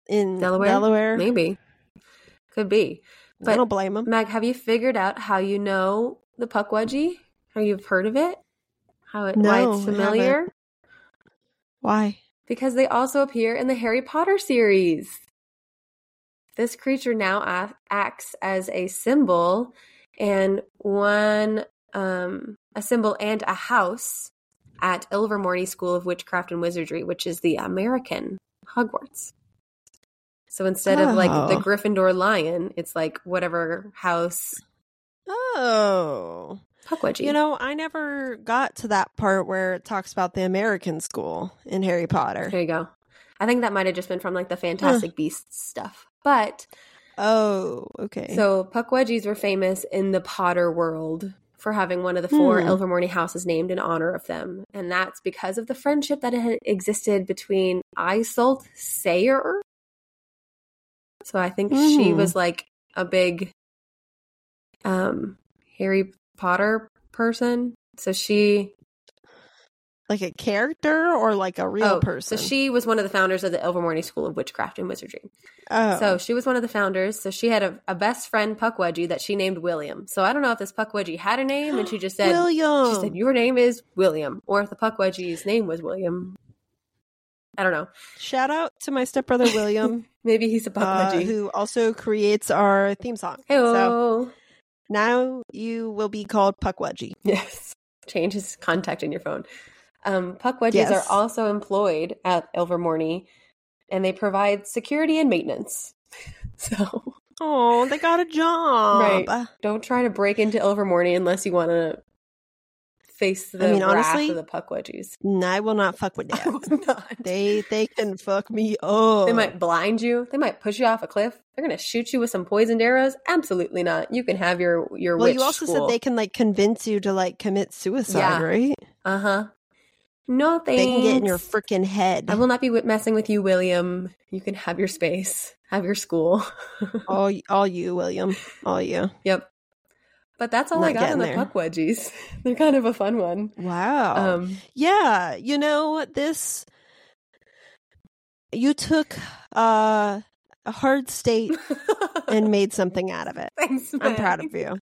in Delaware? Delaware. Maybe could be. I don't blame them. Mag, have you figured out how you know the puck pukwudgie? How you've heard of it? How it why No, it's I familiar? Why? Because they also appear in the Harry Potter series. This creature now acts as a symbol and one um, a symbol and a house at Ilvermorny School of Witchcraft and Wizardry, which is the American Hogwarts. So instead of like the Oh. Gryffindor lion, it's like whatever house Oh. Pukwudgie. You know, I never got to that part where it talks about the American school in Harry Potter. there you go. I think that might have just been from like the Fantastic Beasts stuff. But Oh, okay. So Pukwudgies were famous in the Potter world for having one of the four Hmm. Ilvermorny houses named in honor of them. And that's because of the friendship that had existed between Isolt Sayre. So I think she Hmm. was like a big um Harry Potter person. So she like a character or like a real oh, person? So she was one of the founders of the Ilvermorny School of Witchcraft and Wizardry. oh. So she was one of the founders. So she had a, a best friend Pukwudgie that she named William. So I don't know if this Pukwudgie had a name and she just said William. she said your name is William, or if the Pukwudgie's name was William. I don't know. Shout out to my stepbrother William, [LAUGHS] Maybe he's a uh, Pukwudgie. who also creates our theme song. Hey, So now you will be called Pukwudgie. [LAUGHS] yes. Change his contact in your phone. Um, Pukwudgies Yes. are also employed at Ilvermorny, and they provide security and maintenance. [LAUGHS] So Oh, they got a job. Right. don't try to break into Ilvermorny unless you want to face the I mean, honestly, the Pukwudgies. No, I will not fuck with [LAUGHS] that. they they can fuck me up. They might blind you. They might push you off a cliff. They're gonna shoot you with some poisoned arrows. Absolutely not. You can have your your Well, you also school. said they can like convince you to like commit suicide, Yeah. right? Uh huh. No thanks. They can get in your freaking head. I will not be messing with you, William. You can have your space, have your school. [LAUGHS] all all you, William, all you. yep. But that's all Not I got on the there. Pukwudgies. [LAUGHS] They're kind of a fun one. Wow. Um, Yeah, you know, this you took uh a hard state [LAUGHS] and made something out of it. Thanks, man. I'm proud of you.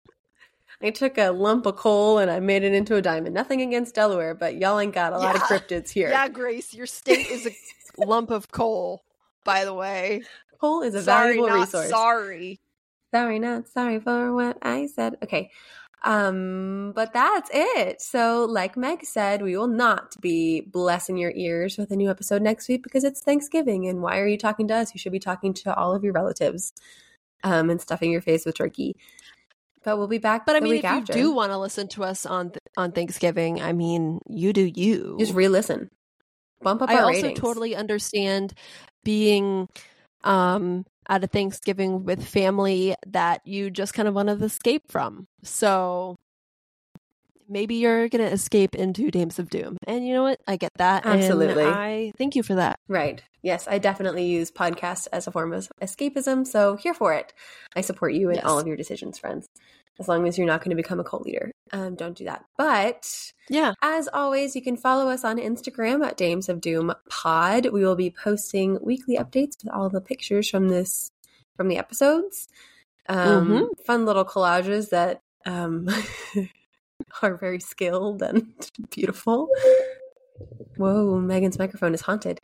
I took a lump of coal and I made it into a diamond. Nothing against Delaware, but y'all ain't got a lot of cryptids here. Yeah, Grace, your state is a [LAUGHS] lump of coal, by the way. Coal is a sorry, valuable resource. sorry. Sorry, not sorry for what I said. Okay. Um, but that's it. So, like Meg said, we will not be blessing your ears with a new episode next week because it's Thanksgiving. And why are you talking to us? You should be talking to all of your relatives um, and stuffing your face with turkey. But we'll be back But I mean, if after. you do want to listen to us on th- on Thanksgiving, I mean, you do you. just re-listen, bump up. I also ratings. totally understand being um at a Thanksgiving with family that you just kind of want to escape from. So maybe you're going to escape into Dames of Doom. And you know what? I get that. and Absolutely. I thank you for that. Right. Yes, I definitely use podcasts as a form of escapism. So here for it. I support you in Yes. all of your decisions, friends. As long as you're not going to become a cult leader, um, don't do that. But Yeah. as always, you can follow us on Instagram at Dames of Doom Pod. We will be posting weekly updates with all the pictures from this from the episodes. Um, Mhm. Fun little collages that um, [LAUGHS] are very skilled and [LAUGHS] beautiful. [LAUGHS] Whoa, Megan's microphone is haunted.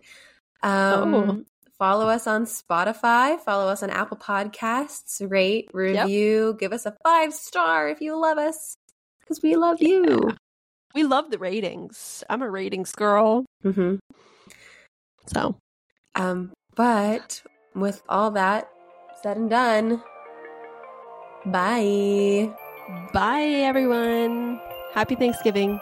Um, Oh. Follow us on Spotify. Follow us on Apple Podcasts. Rate, review, give us a five star if you love us, because we love you. We love the ratings. I'm a ratings girl. hmm So, Um, but with all that said and done, bye. bye everyone. Happy Thanksgiving.